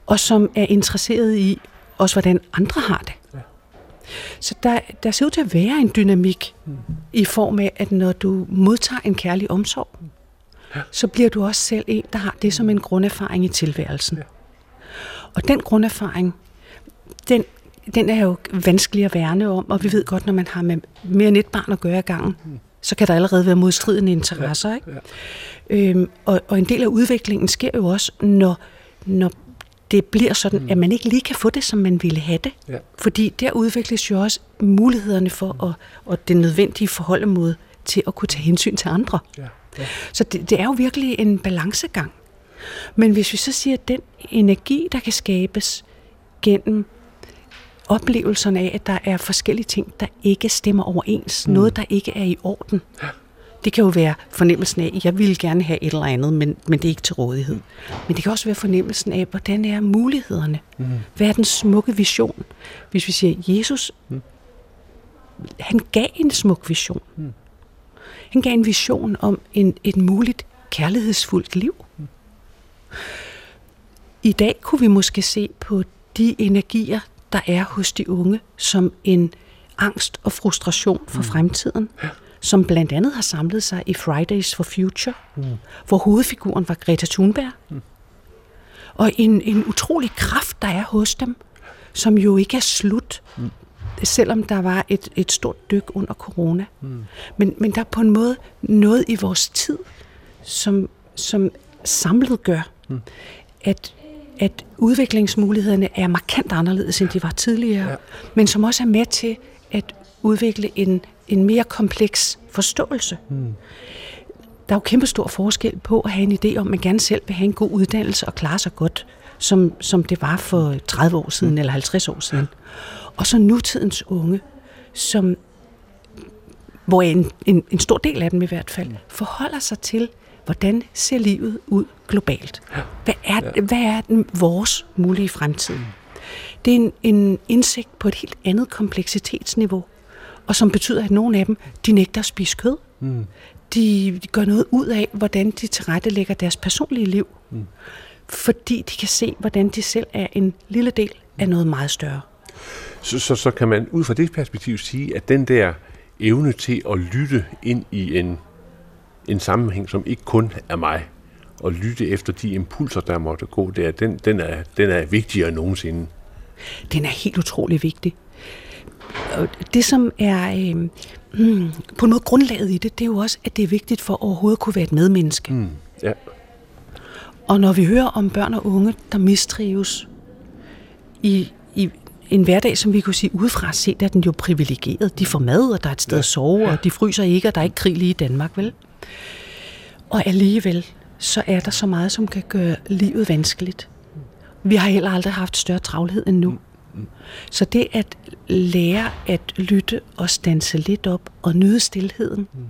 og som er interesseret i også, hvordan andre har det. Så der, der ser ud til at være en dynamik mm. i form af, at når du modtager en kærlig omsorg, ja. så bliver du også selv en, der har det som en grunderfaring i tilværelsen. Ja. Og den grunderfaring, den, den er jo vanskelig at værne om, og vi ved godt, når man har med mere end et barn at gøre i gangen, mm. så kan der allerede være modstridende interesser. Ja. Ikke? Ja. Øhm, og, og en del af udviklingen sker jo også, når, når det bliver sådan, mm. at man ikke lige kan få det, som man ville have det. Ja. Fordi der udvikles jo også mulighederne for mm. at, og det nødvendige forhold mod til at kunne tage hensyn til andre. Ja. Ja. Så det, det er jo virkelig en balancegang. Men hvis vi så siger, at den energi, der kan skabes gennem oplevelserne af, at der er forskellige ting, der ikke stemmer overens, mm. noget, der ikke er i orden, ja. Det kan jo være fornemmelsen af, at jeg ville gerne have et eller andet, men, men det er ikke til rådighed. Men det kan også være fornemmelsen af, hvordan er mulighederne? Mm. Hvad er den smukke vision? Hvis vi siger, Jesus, mm. han gav en smuk vision. Mm. Han gav en vision om en, et muligt kærlighedsfuldt liv. Mm. I dag kunne vi måske se på de energier, der er hos de unge, som en angst og frustration for mm. fremtiden. Ja som blandt andet har samlet sig i Fridays for Future, mm. hvor hovedfiguren var Greta Thunberg. Mm. Og en, en utrolig kraft, der er hos dem, som jo ikke er slut, mm. selvom der var et, et stort dyk under corona. Mm. Men, men der er på en måde noget i vores tid, som, som samlet gør, mm. at, at udviklingsmulighederne er markant anderledes, end de var tidligere, ja. men som også er med til at udvikle en, en mere kompleks forståelse. Mm. Der er jo kæmpe stor forskel på at have en idé om, at man gerne selv vil have en god uddannelse og klare sig godt, som, som det var for 30 år siden mm. eller 50 år siden. Og så nutidens unge, som, hvor en, en, en stor del af dem i hvert fald, mm. forholder sig til, hvordan ser livet ud globalt? Hvad er, ja. hvad er den, vores mulige fremtid? Mm. Det er en, en indsigt på et helt andet kompleksitetsniveau, og som betyder, at nogle af dem, de nægter at spise kød. Mm. De, de gør noget ud af, hvordan de tilrettelægger deres personlige liv. Mm. Fordi de kan se, hvordan de selv er en lille del af noget meget større. Så, så, så kan man ud fra det perspektiv sige, at den der evne til at lytte ind i en, en sammenhæng, som ikke kun er mig, og lytte efter de impulser, der måtte gå der, den, den, er, den er vigtigere end nogensinde. Den er helt utrolig vigtig det, som er øh, mm, på en måde grundlaget i det, det er jo også, at det er vigtigt for at overhovedet kunne være et medmenneske. Mm, ja. Og når vi hører om børn og unge, der mistrives i, i en hverdag, som vi kunne sige udefra set, er den jo privilegeret. De får mad, og der er et sted at sove, og de fryser ikke, og der er ikke krig lige i Danmark, vel? Og alligevel, så er der så meget, som kan gøre livet vanskeligt. Vi har heller aldrig haft større travlhed end nu. Så det at lære at lytte og stanse lidt op og nyde stillheden, mm.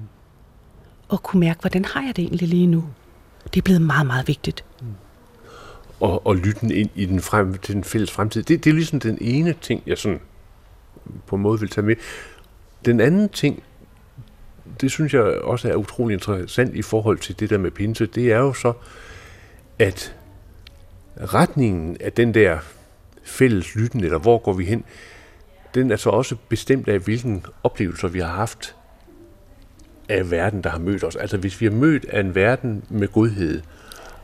og kunne mærke, hvordan har jeg det egentlig lige nu, det er blevet meget, meget vigtigt. Mm. Og, og lytten ind i den, frem, til den fælles fremtid, det, det er ligesom den ene ting, jeg sådan på en måde vil tage med. Den anden ting, det synes jeg også er utrolig interessant i forhold til det der med pinse, det er jo så, at retningen af den der fælles lytten, eller hvor går vi hen, den er så også bestemt af, hvilken oplevelser vi har haft af verden, der har mødt os. Altså hvis vi har mødt af en verden med godhed,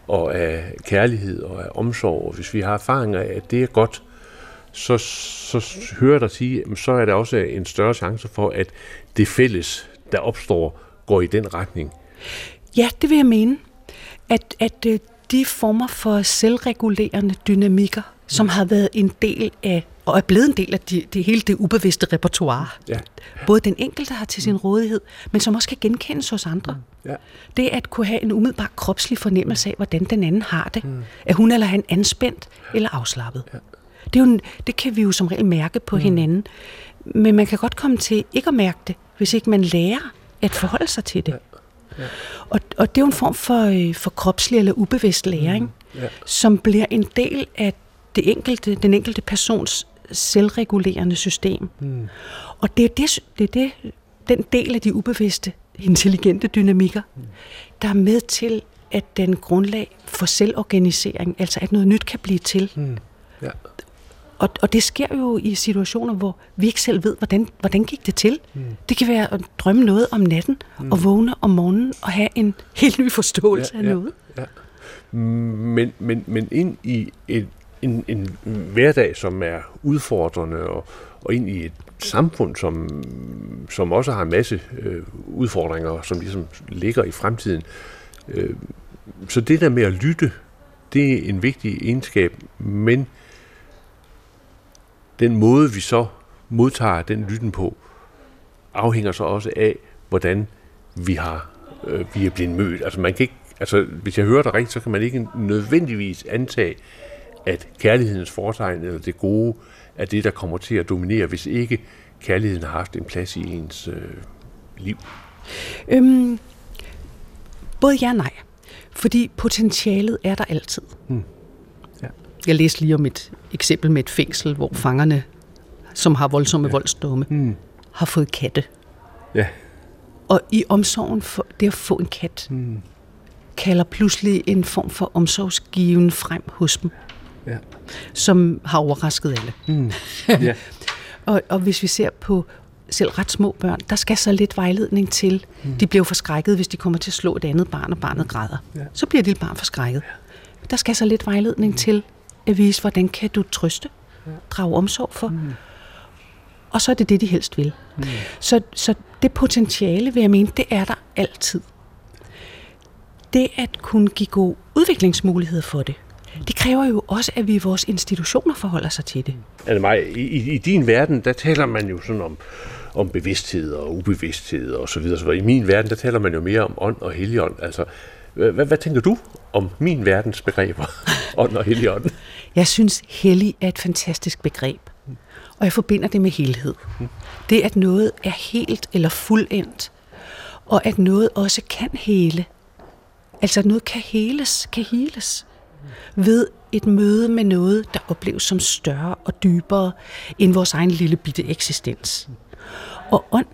og af kærlighed og af omsorg, og hvis vi har erfaringer af, at det er godt, så, så hører der sige, så er der også en større chance for, at det fælles, der opstår, går i den retning. Ja, det vil jeg mene. At, at øh, de former for selvregulerende dynamikker, som har været en del af, og er blevet en del af det, det hele det ubevidste repertoire. Ja. Både den enkelte har til sin rådighed, men som også kan genkendes hos andre. Ja. Det at kunne have en umiddelbar kropslig fornemmelse af, hvordan den anden har det. Mm. Er hun eller han anspændt eller afslappet. Ja. Det, er jo, det kan vi jo som regel mærke på mm. hinanden. Men man kan godt komme til ikke at mærke det, hvis ikke man lærer at forholde sig til det. Ja. Ja. Og, og det er jo en form for, øh, for kropslig eller ubevidst læring, mm. ja. som bliver en del af det enkelte, den enkelte persons selvregulerende system. Mm. Og det er, det, det er det, den del af de ubevidste, intelligente dynamikker, mm. der er med til, at den grundlag for selvorganisering, altså at noget nyt kan blive til. Mm. Ja. Og, og det sker jo i situationer, hvor vi ikke selv ved, hvordan, hvordan gik det til. Mm. Det kan være at drømme noget om natten, mm. og vågne om morgenen, og have en helt ny forståelse ja, af ja, noget. Ja. Men, men, men ind i et, en, en hverdag, som er udfordrende, og, og ind i et samfund, som, som også har en masse øh, udfordringer, som ligesom ligger i fremtiden. Øh, så det der med at lytte, det er en vigtig egenskab, men den måde, vi så modtager den lytten på, afhænger så også af, hvordan vi har øh, vi er blevet mødt. Altså man kan ikke, altså hvis jeg hører dig rigtigt, så kan man ikke nødvendigvis antage, at kærlighedens fortegn eller det gode er det, der kommer til at dominere, hvis ikke kærligheden har haft en plads i ens øh, liv. Øhm, både ja og nej. Fordi potentialet er der altid. Hmm. Jeg læste lige om et eksempel med et fængsel, hvor fangerne, som har voldsomme ja. voldsdomme, mm. har fået katte. Ja. Og i omsorgen for det at få en kat, mm. kalder pludselig en form for omsorgsgiven frem hos dem, ja. som har overrasket alle. Mm. Ja. og, og hvis vi ser på selv ret små børn, der skal så lidt vejledning til. Mm. De bliver forskrækket, hvis de kommer til at slå et andet barn, og barnet græder. Ja. Så bliver det lille barn forskrækket. Ja. Der skal så lidt vejledning mm. til, at vise, hvordan kan du trøste, drage omsorg for. Mm. Og så er det det, de helst vil. Mm. Så, så det potentiale, vil jeg mene, det er der altid. Det at kunne give gode udviklingsmuligheder for det, det kræver jo også, at vi i vores institutioner forholder sig til det. Altså mig, i, i din verden, der taler man jo sådan om, om bevidsthed og ubevidsthed og så videre. Så I min verden, der taler man jo mere om ånd og heligånd. Altså, hvad, hvad tænker du om min verdens begreber, ånd og helligånd? Jeg synes, hellig er et fantastisk begreb, og jeg forbinder det med helhed. Det, at noget er helt eller fuldendt, og at noget også kan hele. Altså, at noget kan heles, kan heles ved et møde med noget, der opleves som større og dybere end vores egen lille bitte eksistens. Og ånd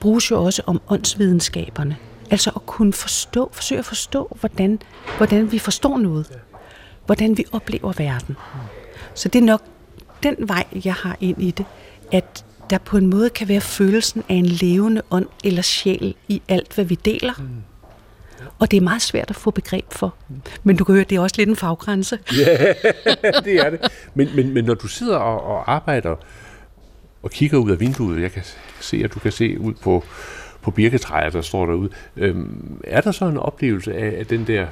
bruges jo også om åndsvidenskaberne. Altså at kunne forstå, forsøge at forstå, hvordan, hvordan vi forstår noget. Hvordan vi oplever verden. Så det er nok den vej, jeg har ind i det, at der på en måde kan være følelsen af en levende ånd eller sjæl i alt, hvad vi deler. Og det er meget svært at få begreb for. Men du kan høre, det er også lidt en faggrænse. Ja, det er det. Men, men, men når du sidder og, og arbejder og kigger ud af vinduet, jeg kan se, at du kan se ud på, på birketræer, der står derude. Øhm, er der så en oplevelse af, af den der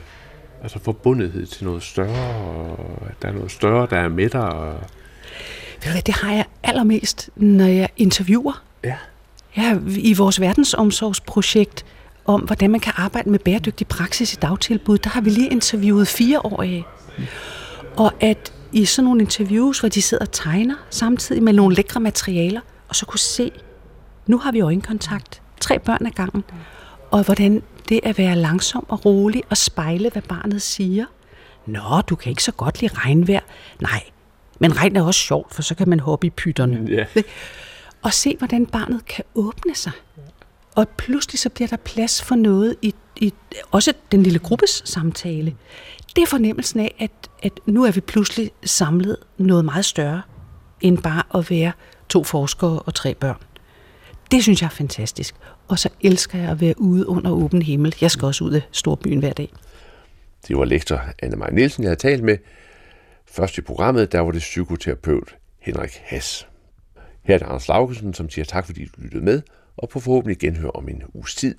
altså forbundethed til noget større, og der er noget større, der er med dig? Og... Ved du hvad, det har jeg allermest, når jeg interviewer. Ja. Ja, i vores verdensomsorgsprojekt om, hvordan man kan arbejde med bæredygtig praksis i dagtilbud, der har vi lige interviewet fire år af. Og at i sådan nogle interviews, hvor de sidder og tegner samtidig med nogle lækre materialer, og så kunne se, nu har vi øjenkontakt tre børn ad gangen, og hvordan det at være langsom og rolig og spejle, hvad barnet siger. Nå, du kan ikke så godt lide regnvejr. Nej, men regn er også sjovt, for så kan man hoppe i pytterne. Yeah. Og se, hvordan barnet kan åbne sig. Og pludselig så bliver der plads for noget i, i også den lille gruppes samtale. Det er fornemmelsen af, at, at nu er vi pludselig samlet noget meget større, end bare at være to forskere og tre børn Det synes jeg er fantastisk. Og så elsker jeg at være ude under åben himmel. Jeg skal også ud af storbyen hver dag. Det var lektor Anne Maja Nielsen, jeg havde talt med. Først i programmet, der var det psykoterapeut Henrik Hass. Her er det Anders Laugesen, som siger tak, fordi du lyttede med, og på forhåbentlig genhør om en uges tid.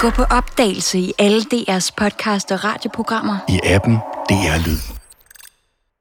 Gå på opdagelse i alle DR's podcast og radioprogrammer. I appen DR Lyd.